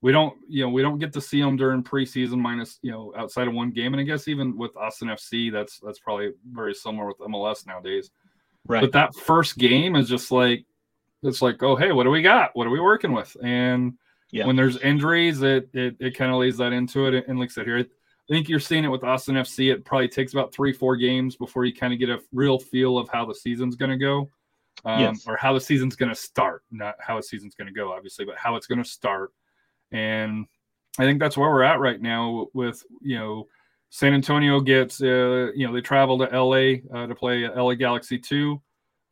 we don't you know we don't get to see him during preseason minus you know outside of one game, and I guess even with Austin FC that's that's probably very similar with MLS nowadays. Right, But that first game is just like it's like oh hey what do we got? What are we working with? And Yeah. when there's injuries it it, it kind of lays that into it. And like I said here I think you're seeing it with Austin FC it probably takes about three four games before you kind of get a real feel of how the season's going to go um, Yes. or how the season's going to start. Not how the season's going to go obviously but how it's going to start. And I think that's where we're at right now with you know San Antonio gets uh, you know they travel to LA uh, to play LA Galaxy two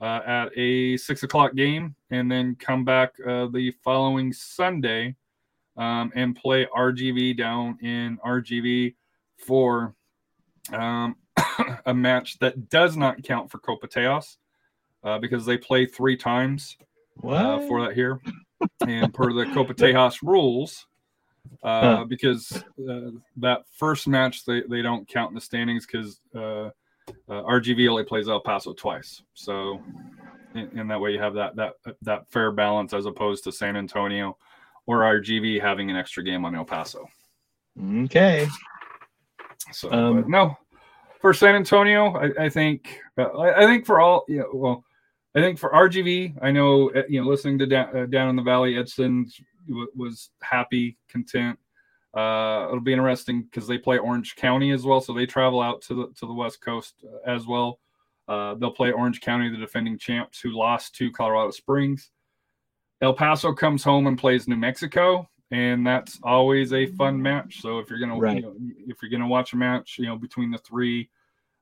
uh, at a six o'clock game and then come back uh, the following Sunday um, and play RGV down in RGV for um, a match that does not count for Copa Tejas uh, because they play three times uh, for that here. and per the Copa Tejas rules, uh, Huh. because uh, that first match they, they don't count in the standings because uh, uh, RGV only plays El Paso twice. So, in, in that way, you have that that that fair balance as opposed to San Antonio or RGV having an extra game on El Paso. okay, So Um, no, for San Antonio, I, I think uh, I, I think for all you know, well, I think for RGV, I know uh, you know listening to down, uh, down in the valley, Edson w- was happy, content. Uh, it'll be interesting because they play Orange County as well, so they travel out to the to the West Coast uh, as well. Uh, they'll play Orange County, the defending champs, who lost to Colorado Springs. El Paso comes home and plays New Mexico, and that's always a fun match. So if you're gonna Right. you know, if you're gonna watch a match, you know between the three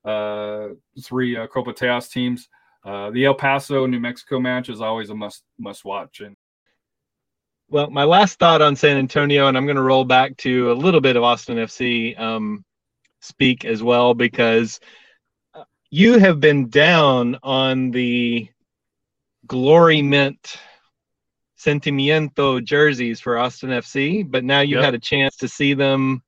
uh, three uh, Copa Tejas teams, uh, the El Paso New Mexico match is always a must must watch. And Well, my last thought on San Antonio, and I'm going to roll back to a little bit of Austin FC um, speak as well, because uh, you have been down on the Glory Mint Sentimiento jerseys for Austin FC, but now you Yep. had a chance to see them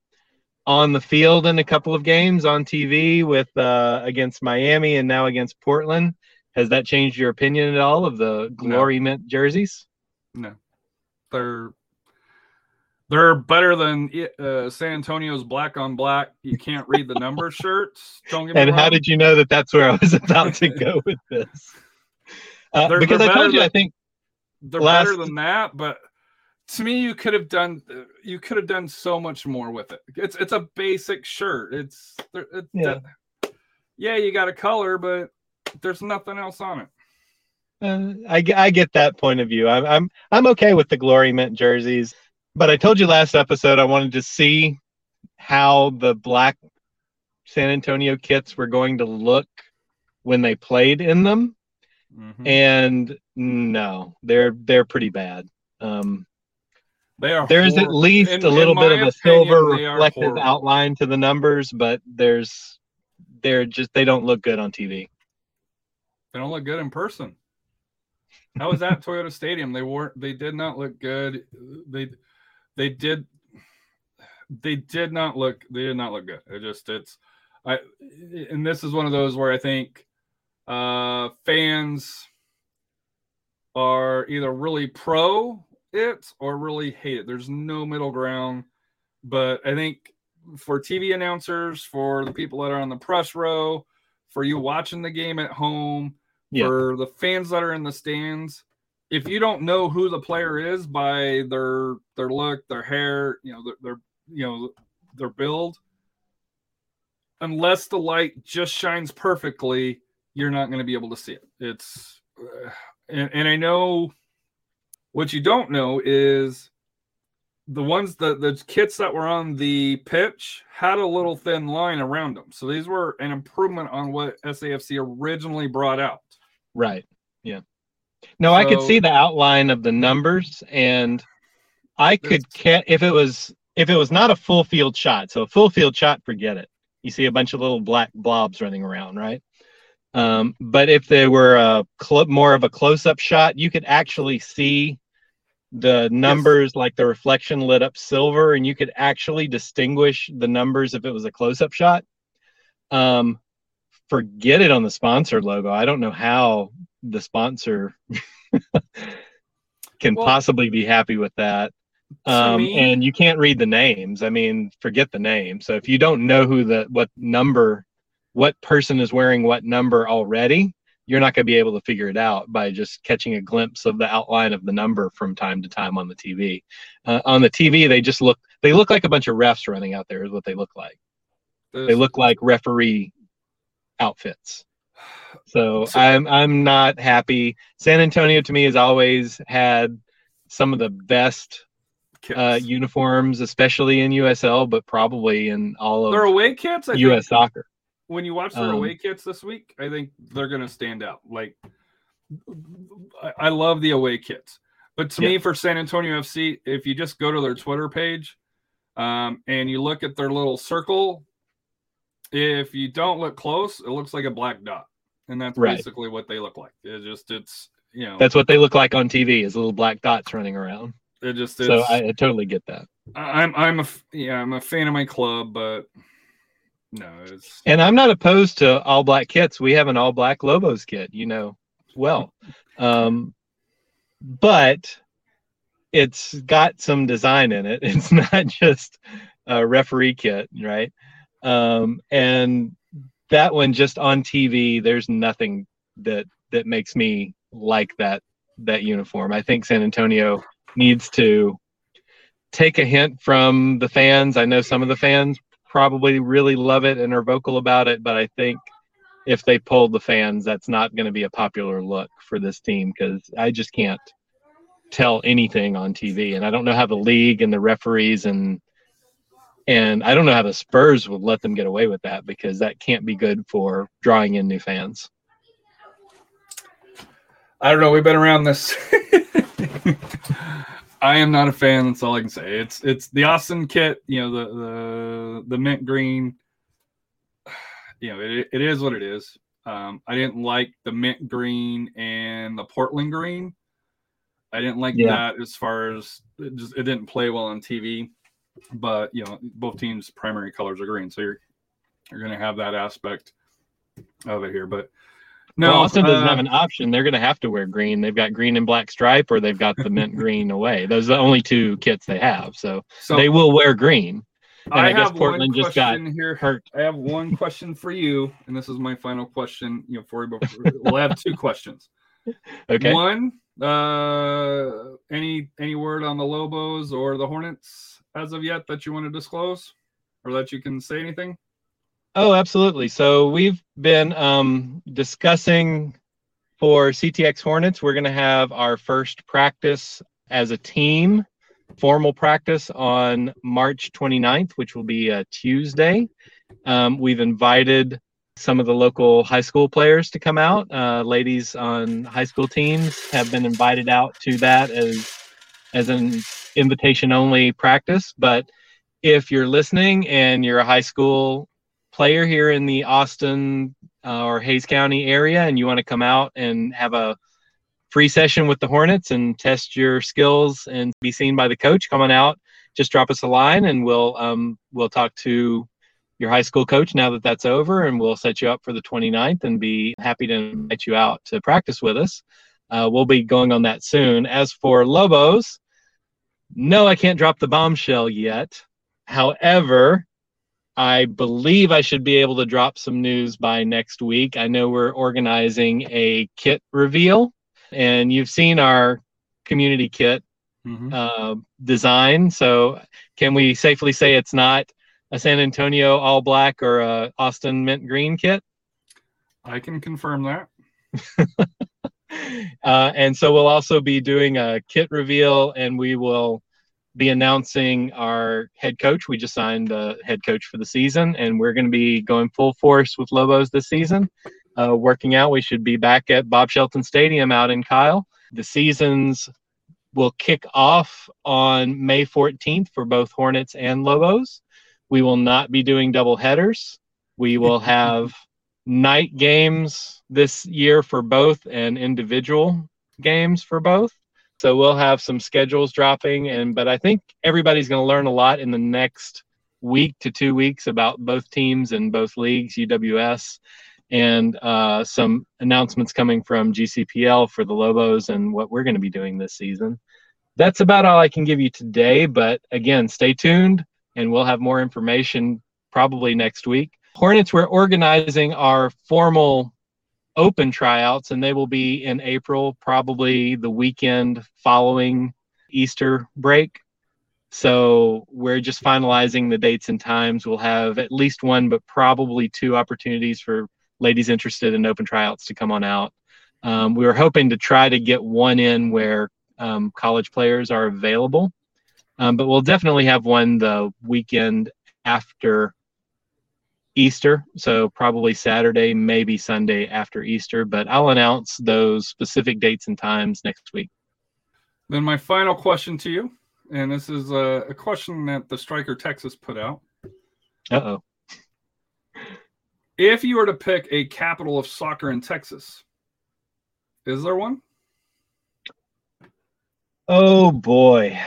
on the field in a couple of games on TV with uh, against Miami and now against Portland. Has that changed your opinion at all of the glory mint jerseys? No, they're they're better than uh, San Antonio's black on black. You can't read the number shirts. Don't get me And wrong. how did you know that that's where I was about to go with this? Uh, They're- because they're I told you, I think they're last- better than that, but to me, you could have done you could have done so much more with it. It's it's a basic shirt. It's, it's Yeah. yeah, you got a color, but there's nothing else on it. Uh, I, I get that point of view. I'm I'm I'm okay with the glory mint jerseys, but I told you last episode I wanted to see how the black San Antonio kits were going to look when they played in them, Mhm. and no, they're they're pretty bad. Um, They are. there's at least In- a little bit of a silver opinion, reflective horrible. outline to the numbers, but there's they're just they don't look good on TV. They don't look good in person. I was at Toyota Stadium. They weren't. They did not look good. They, they did. They did not look. They did not look good. It just. It's. I. And this is one of those where I think, uh, fans are either really pro it or really hate it. There's no middle ground. But I think for TV announcers, for the people that are on the press row, for you watching the game at home, Yeah. for the fans that are in the stands, if you don't know who the player is by their their look, their hair, you know, their, their you know their build, unless the light just shines perfectly, you're not going to be able to see it. It's uh, and, and I know what you don't know is the ones that the kits that were on the pitch had a little thin line around them. So these were an improvement on what SAFC originally brought out. Right. Yeah. No, I could see the outline of the numbers, and I could ca- if it was if it was not a full field shot. So a full field shot, forget it. You see a bunch of little black blobs running around, right? Um, but if they were a cl- more of a close up shot, you could actually see the numbers like the reflection lit up silver, and you could actually distinguish the numbers if it was a close up shot. Um, forget it on the sponsor logo. I don't know how the sponsor can Well, possibly be happy with that. Um, me- and you can't read the names. I mean, forget the name. So if you don't know who the what number, what person is wearing what number already, you're not going to be able to figure it out by just catching a glimpse of the outline of the number from time to time on the TV. Uh, on the TV, they just look they look like a bunch of refs running out there. Is what they look like. They look like referee outfits. So So- I'm I'm not happy. San Antonio to me has always had some of the best uh, uniforms, especially in USL, but probably in all of their away kits. I US think, soccer. When you watch their Um, away kits this week, I think they're going to stand out. Like, I, I love the away kits, but to Yeah. me, for San Antonio FC, if you just go to their Twitter page, um, and you look at their little circle, if you don't look close, it looks like a black dot, and that's Right. basically what they look like. It's just it's you know That's what they look like on TV, is little black dots running around. it just So I, I totally get that. I, I'm I'm a yeah I'm a fan of my club, but no, And I'm not opposed to all black kits. We have an all black Lobos kit, you know, well. Um, but it's got some design in it. It's not just a referee kit, right? Um, and that one just on TV, there's nothing that that makes me like that that uniform. I think San Antonio needs to take a hint from the fans. I know some of the fans probably really love it and are vocal about it, but I think if they pulled the fans, that's not going to be a popular look for this team because I just can't tell anything on TV, and I don't know how the league and the referees and and I don't know how the Spurs would let them get away with that because that can't be good for drawing in new fans. I don't know. We've been around this. I am not a fan. That's all I can say. It's it's the Austin kit. You know the the the mint green. You know it, it is what it is. Um, I didn't like the mint green and the Portland green. I didn't like Yeah. that as far as it just it didn't play well on TV. but you know both teams' primary colors are green, so you're you're going to have that aspect of it here. But no, Austin doesn't uh, have an option. They're going to have to wear green. They've got green and black stripe, or they've got the mint green away. Those are the only two kits they have. So, so they will wear green. And I, guess have Portland just got here. hurt. I have one question for you, and this is my final question. You know, for you, we'll have two questions. Okay. One, uh, any any word on the Lobos or the Hornets as of yet that you want to disclose, or that you can say anything? Oh, absolutely. So we've been um, discussing for CTX Hornets. We're going to have our first practice as a team, formal practice on March 29th, which will be a Tuesday. Um, we've invited some of the local high school players to come out. Uh, ladies on high school teams have been invited out to that as as an invitation only practice. But if you're listening and you're a high school player here in the Austin uh, or Hays County area and you want to come out and have a free session with the Hornets and test your skills and be seen by the coach, coming out, just drop us a line and we'll um, we'll talk to your high school coach now that that's over and we'll set you up for the 29th and be happy to invite you out to practice with us. Uh, we'll be going on that soon. As for Lobos, no, I can't drop the bombshell yet. However, I believe I should be able to drop some news by next week. I know we're organizing a kit reveal, and you've seen our community kit Mm-hmm. uh, design. So, can we safely say it's not a San Antonio all black or a Austin mint green kit? I can confirm that. uh, and so we'll also be doing a kit reveal and we will be announcing our head coach. We just signed the head coach for the season and we're going to be going full force with Lobos this season. Uh, working out, we should be back at Bob Shelton Stadium out in Kyle. The seasons will kick off on May 14th for both Hornets and Lobos. We will not be doing double headers. We will have night games this year for both and individual games for both. So we'll have some schedules dropping and but I think everybody's going to learn a lot in the next week to 2 weeks about both teams and both leagues, UWS and uh, some announcements coming from GCPL for the Lobos and what we're going to be doing this season. That's about all I can give you today, but again, stay tuned and we'll have more information probably next week. Hornets, we're organizing our formal open tryouts, and they will be in April, probably the weekend following Easter break. So we're just finalizing the dates and times. We'll have at least one, but probably two opportunities for ladies interested in open tryouts to come on out. Um, we were hoping to try to get one in where um, college players are available. Um, but we'll definitely have one the weekend after Easter. So probably Saturday, maybe Sunday after Easter. But I'll announce those specific dates and times next week. Then my final question to you, and this is a, a question that the Striker Texas put out. Uh oh. If you were to pick a capital of soccer in Texas, is there one? Oh boy.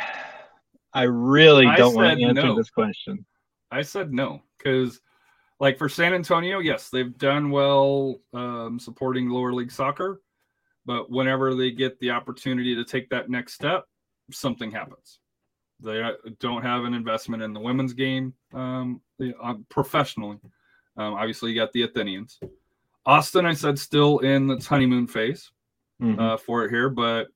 I really I don't want to answer no. this question. I said no because, like for San Antonio, yes, they've done well um, supporting lower league soccer, but whenever they get the opportunity to take that next step, something happens. They uh, don't have an investment in the women's game um, uh, professionally. Um, obviously, you got the Athenians. Austin, I said, still in its honeymoon phase Mhm. uh, for it here, but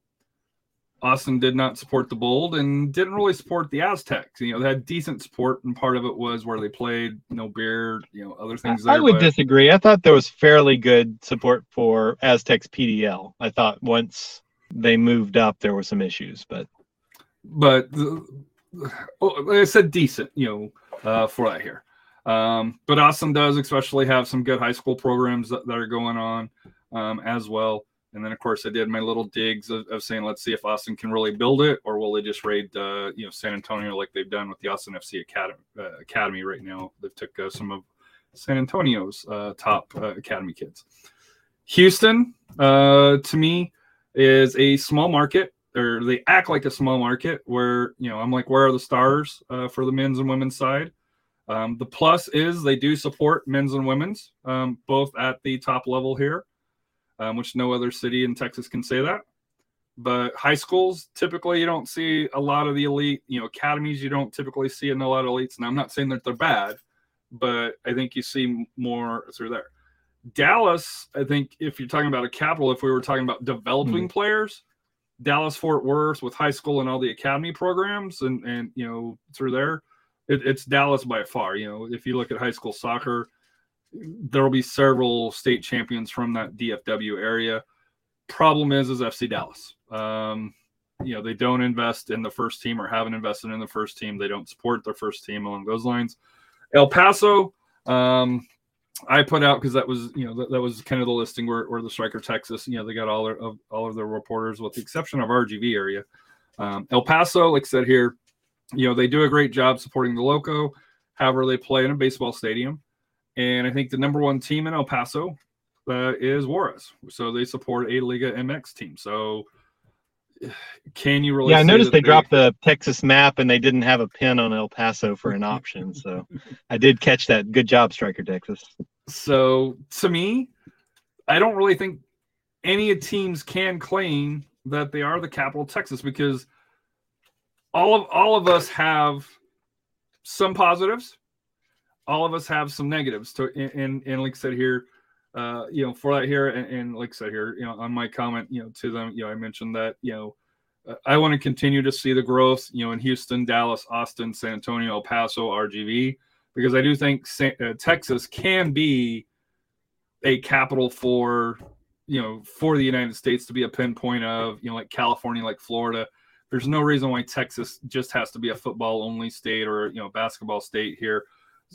Austin did not support the Bold and didn't really support the Aztex. You know, they had decent support, and part of it was where they played, no beer, you know, other things. There, I would but, disagree. I thought there was fairly good support for Aztex PDL. I thought once they moved up, there were some issues, but but the, oh, like I said, decent, you know, uh, for that here. Um, but Austin does especially have some good high school programs that, that are going on um, as well. And then, of course, I did my little digs of, of saying, let's see if Austin can really build it, or will they just raid, uh, you know, San Antonio like they've done with the Austin FC Academy, uh, Academy right now. They've took uh, some of San Antonio's uh, top uh, academy kids. Houston, uh, to me, is a small market. or they act like a small market where you know I'm like, where are the stars for the men's and women's side? Um, the plus is they do support men's and women's um, both at the top level here, um, which no other city in Texas can say that. But high schools typically you don't see a lot of the elite. You know, academies you don't typically see in a lot of elites. And I'm not saying that they're bad, but I think you see more through there. Dallas, I think if you're talking about a capital, if we were talking about developing mm-hmm. players, Dallas Fort Worth with high school and all the academy programs and and you know through there, it, it's Dallas by far. You know, if you look at high school soccer, there will be several state champions from that DFW area. Problem is, is FC Dallas. Um, you know, they don't invest in the first team or haven't invested in the first team. They don't support their first team along those lines. El Paso, um, I put out because that was you know that, that was kind of the listing where, where the striker Texas you know they got all of all of their reporters with the exception of RGV area. Um, El Paso, like I said here, you know they do a great job supporting the loco. However, they play in a baseball stadium, and I think the number one team in El Paso uh, is Juarez, so they support a Liga MX team. So can you really? Yeah, I noticed they, they, dropped the Texas map and they didn't have a pin on El Paso for an option. So I did catch that. Good job, Striker Texas. So to me, I don't really think any teams can claim that they are the capital of Texas because all of all of us have some positives, all of us have some negatives. To and and like said here, uh, you know, for that here, and, and, like said here, you know, on my comment, you know, to them, you know, I mentioned that, you know, uh, I want to continue to see the growth, you know, in Houston, Dallas, Austin, San Antonio, El Paso, RGV, because I do think uh, Texas can be a capital for, you know, for the United States to be a pinpoint of, you know, like California, like Florida. There's no reason why Texas just has to be a football only state or, you know, basketball state here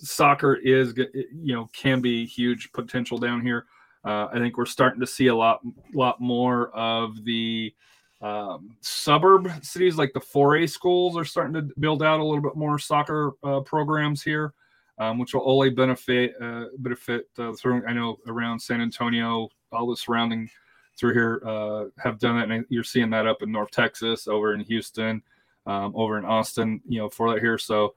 soccer is you know can be huge potential down here. Uh, I think we're starting to see a lot lot more of the um, suburb cities like the 4A schools are starting to build out a little bit more soccer uh, programs here, um, which will only benefit uh, benefit uh, through. I know around San Antonio, all the surrounding through here uh, have done that, and you're seeing that up in North Texas, over in Houston, um, over in Austin, you know, for that here. So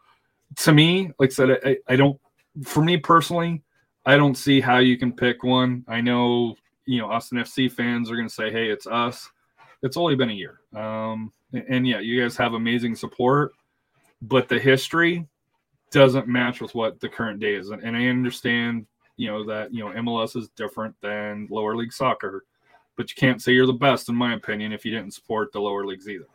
to me, like I said, I, I don't. For me personally, I don't see how you can pick one. I know you know Austin FC fans are going to say, "Hey, it's us." It's only been a year, um, and yeah, you guys have amazing support, but the history doesn't match with what the current day is. And, and I understand, you know, that you know MLS is different than lower league soccer, but you can't say you're the best, in my opinion, if you didn't support the lower leagues either.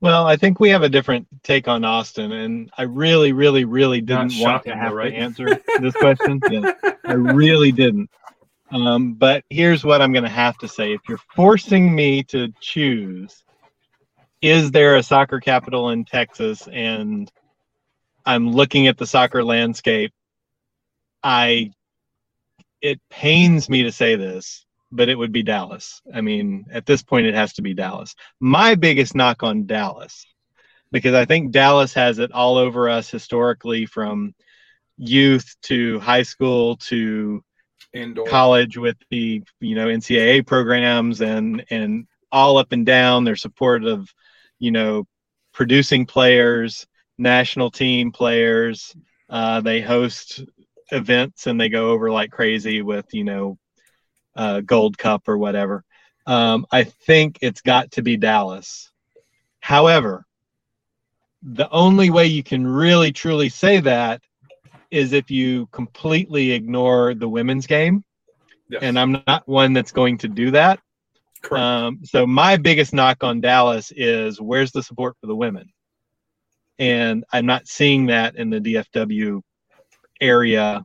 Well, I think we have a different take on Austin, and I really, really, really didn't want to have right? to answer this question. yeah, I really didn't. Um, but here's what I'm going to have to say: if you're forcing me to choose, is there a soccer capital in Texas? And I'm looking at the soccer landscape. I it pains me to say this, but it would be Dallas. I mean, at this point, it has to be Dallas. My biggest knock on Dallas, because I think Dallas has it all over us historically from youth to high school to Indoor. college with the you know NCAA programs and and all up and down. Their support of you know producing players, national team players. Uh, they host events and they go over like crazy with you know uh, Gold Cup or whatever. Um, I think it's got to be Dallas. However, the only way you can really truly say that is if you completely ignore the women's game. Yes. And I'm not one that's going to do that. Um, so my biggest knock on Dallas is where's the support for the women? And I'm not seeing that in the DFW area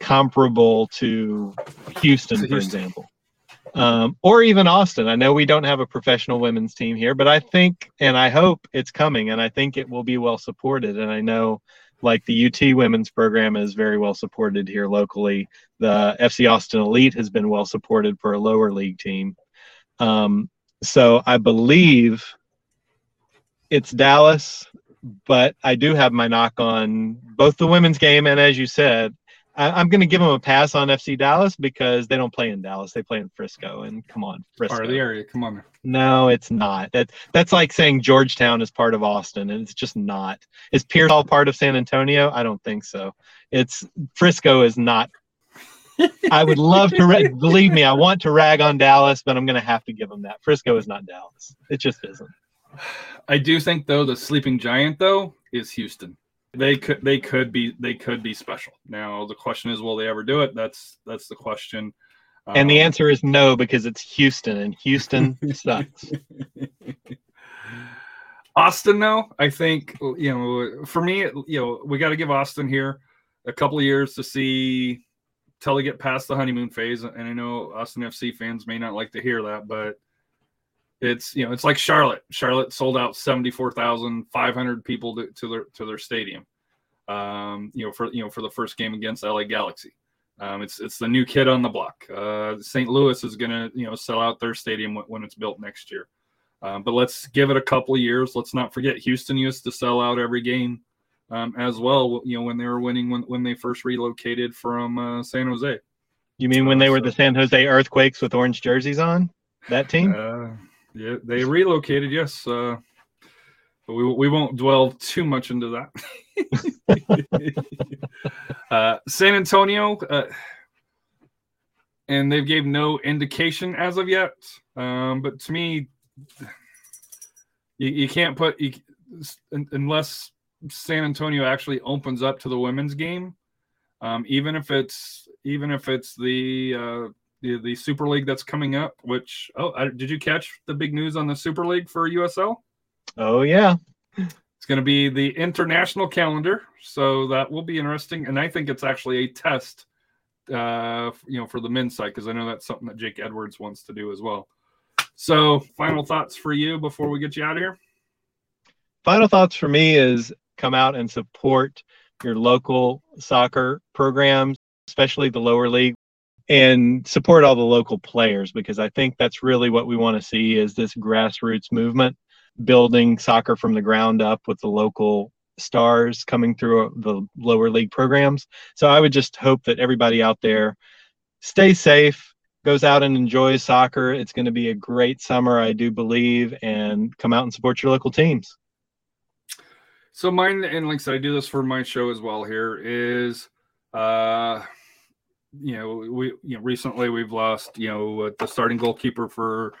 comparable to Houston, for Houston. example, um, or even Austin. I know we don't have a professional women's team here, but I think and I hope it's coming, and I think it will be well supported. And I know, like the UT women's program is very well supported here locally. The FC Austin Elite has been well supported for a lower league team. Um, so I believe it's Dallas, but I do have my knock on both the women's game and, as you said, I, I'm going to give them a pass on FC Dallas because they don't play in Dallas; they play in Frisco. And come on, Frisco. Part of the area. Come on. No, it's not. That that's like saying Georgetown is part of Austin, and it's just not. Is Pearsall part of San Antonio? I don't think so. It's Frisco is not. I would love to ra- believe me. I want to rag on Dallas, but I'm going to have to give them that. Frisco is not Dallas. It just isn't. I do think though the sleeping giant though is Houston. They could they could be they could be special. Now the question is will they ever do it? That's that's the question. And the Um, answer is no because it's Houston, and Houston sucks. Austin, though, I think you know, for me, you know, we got to give Austin here a couple of years to see till they get past the honeymoon phase. And I know Austin FC fans may not like to hear that, but it's you know, it's like Charlotte. Charlotte sold out seventy four thousand five hundred people to, to their to their stadium. Um, you know, for you know, for the first game against LA Galaxy. Um, it's it's the new kid on the block. Uh, St. Louis is going to you know sell out their stadium when, when it's built next year. Um, but let's give it a couple of years. Let's not forget Houston used to sell out every game um, as well. You know when they were winning when when they first relocated from uh, San Jose. You mean when they were the San Jose Earthquakes with orange jerseys on? That team? Yeah, they relocated. Yes, uh, but we we won't dwell too much into that. uh, San Antonio, uh, and they've gave no indication as of yet. Um, but to me, you, you can't put you, unless San Antonio actually opens up to the women's game. Um, even if it's even if it's the uh, the, the Super League that's coming up. Which oh, I, did you catch the big news on the Super League for USL? Oh yeah. It's going to be the international calendar, so that will be interesting. And I think it's actually a test, uh, you know, for the men's side because I know that's something that Jake Edwards wants to do as well. So, final thoughts for you before we get you out of here. Final thoughts for me is come out and support your local soccer programs, especially the lower league, and support all the local players because I think that's really what we want to see is this grassroots movement, building soccer from the ground up with the local stars coming through the lower league programs. So I would just hope that everybody out there stay safe, goes out and enjoys soccer. It's going to be a great summer, I do believe, and come out and support your local teams. So mine, and like I said, I do this for my show as well. Here is, uh, you know, we you know recently we've lost you know the starting goalkeeper for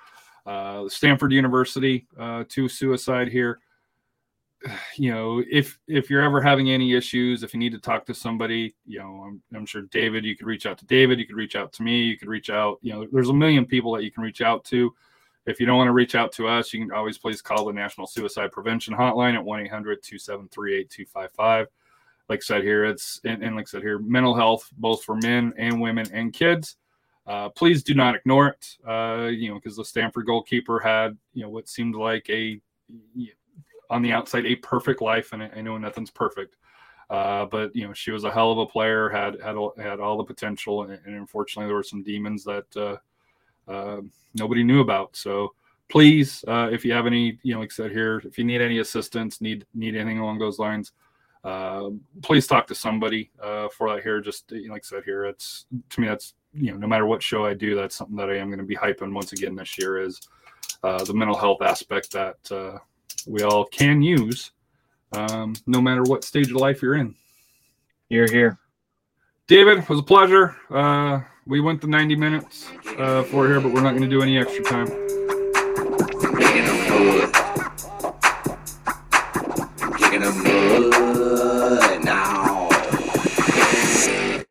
uh, Stanford University uh, to suicide here. You know, if if you're ever having any issues, if you need to talk to somebody, you know, I'm, I'm sure David, you could reach out to David, you could reach out to me, you could reach out. You know, there's a million people that you can reach out to. If you don't want to reach out to us, you can always please call the National Suicide Prevention Hotline at 1 800 273 8255. Like said here, it's, and, and like said here, mental health, both for men and women and kids. Uh, please do not ignore it, uh, you know, because the Stanford goalkeeper had, you know, what seemed like a, on the outside, a perfect life. And I, I know nothing's perfect. Uh, but you know, she was a hell of a player, had had had all the potential, and, and unfortunately, there were some demons that uh, uh, nobody knew about. So please, uh, if you have any, you know, like I said here, if you need any assistance, need need anything along those lines, uh, please talk to somebody uh, for that here. Just like I said here, it's to me that's you know, no matter what show I do, that's something that I am going to be hyping once again this year is uh, the mental health aspect that uh, we all can use, um, no matter what stage of life you're in. You're here. David, it was a pleasure. Uh, we went the 90 minutes uh, for here, but we're not going to do any extra time.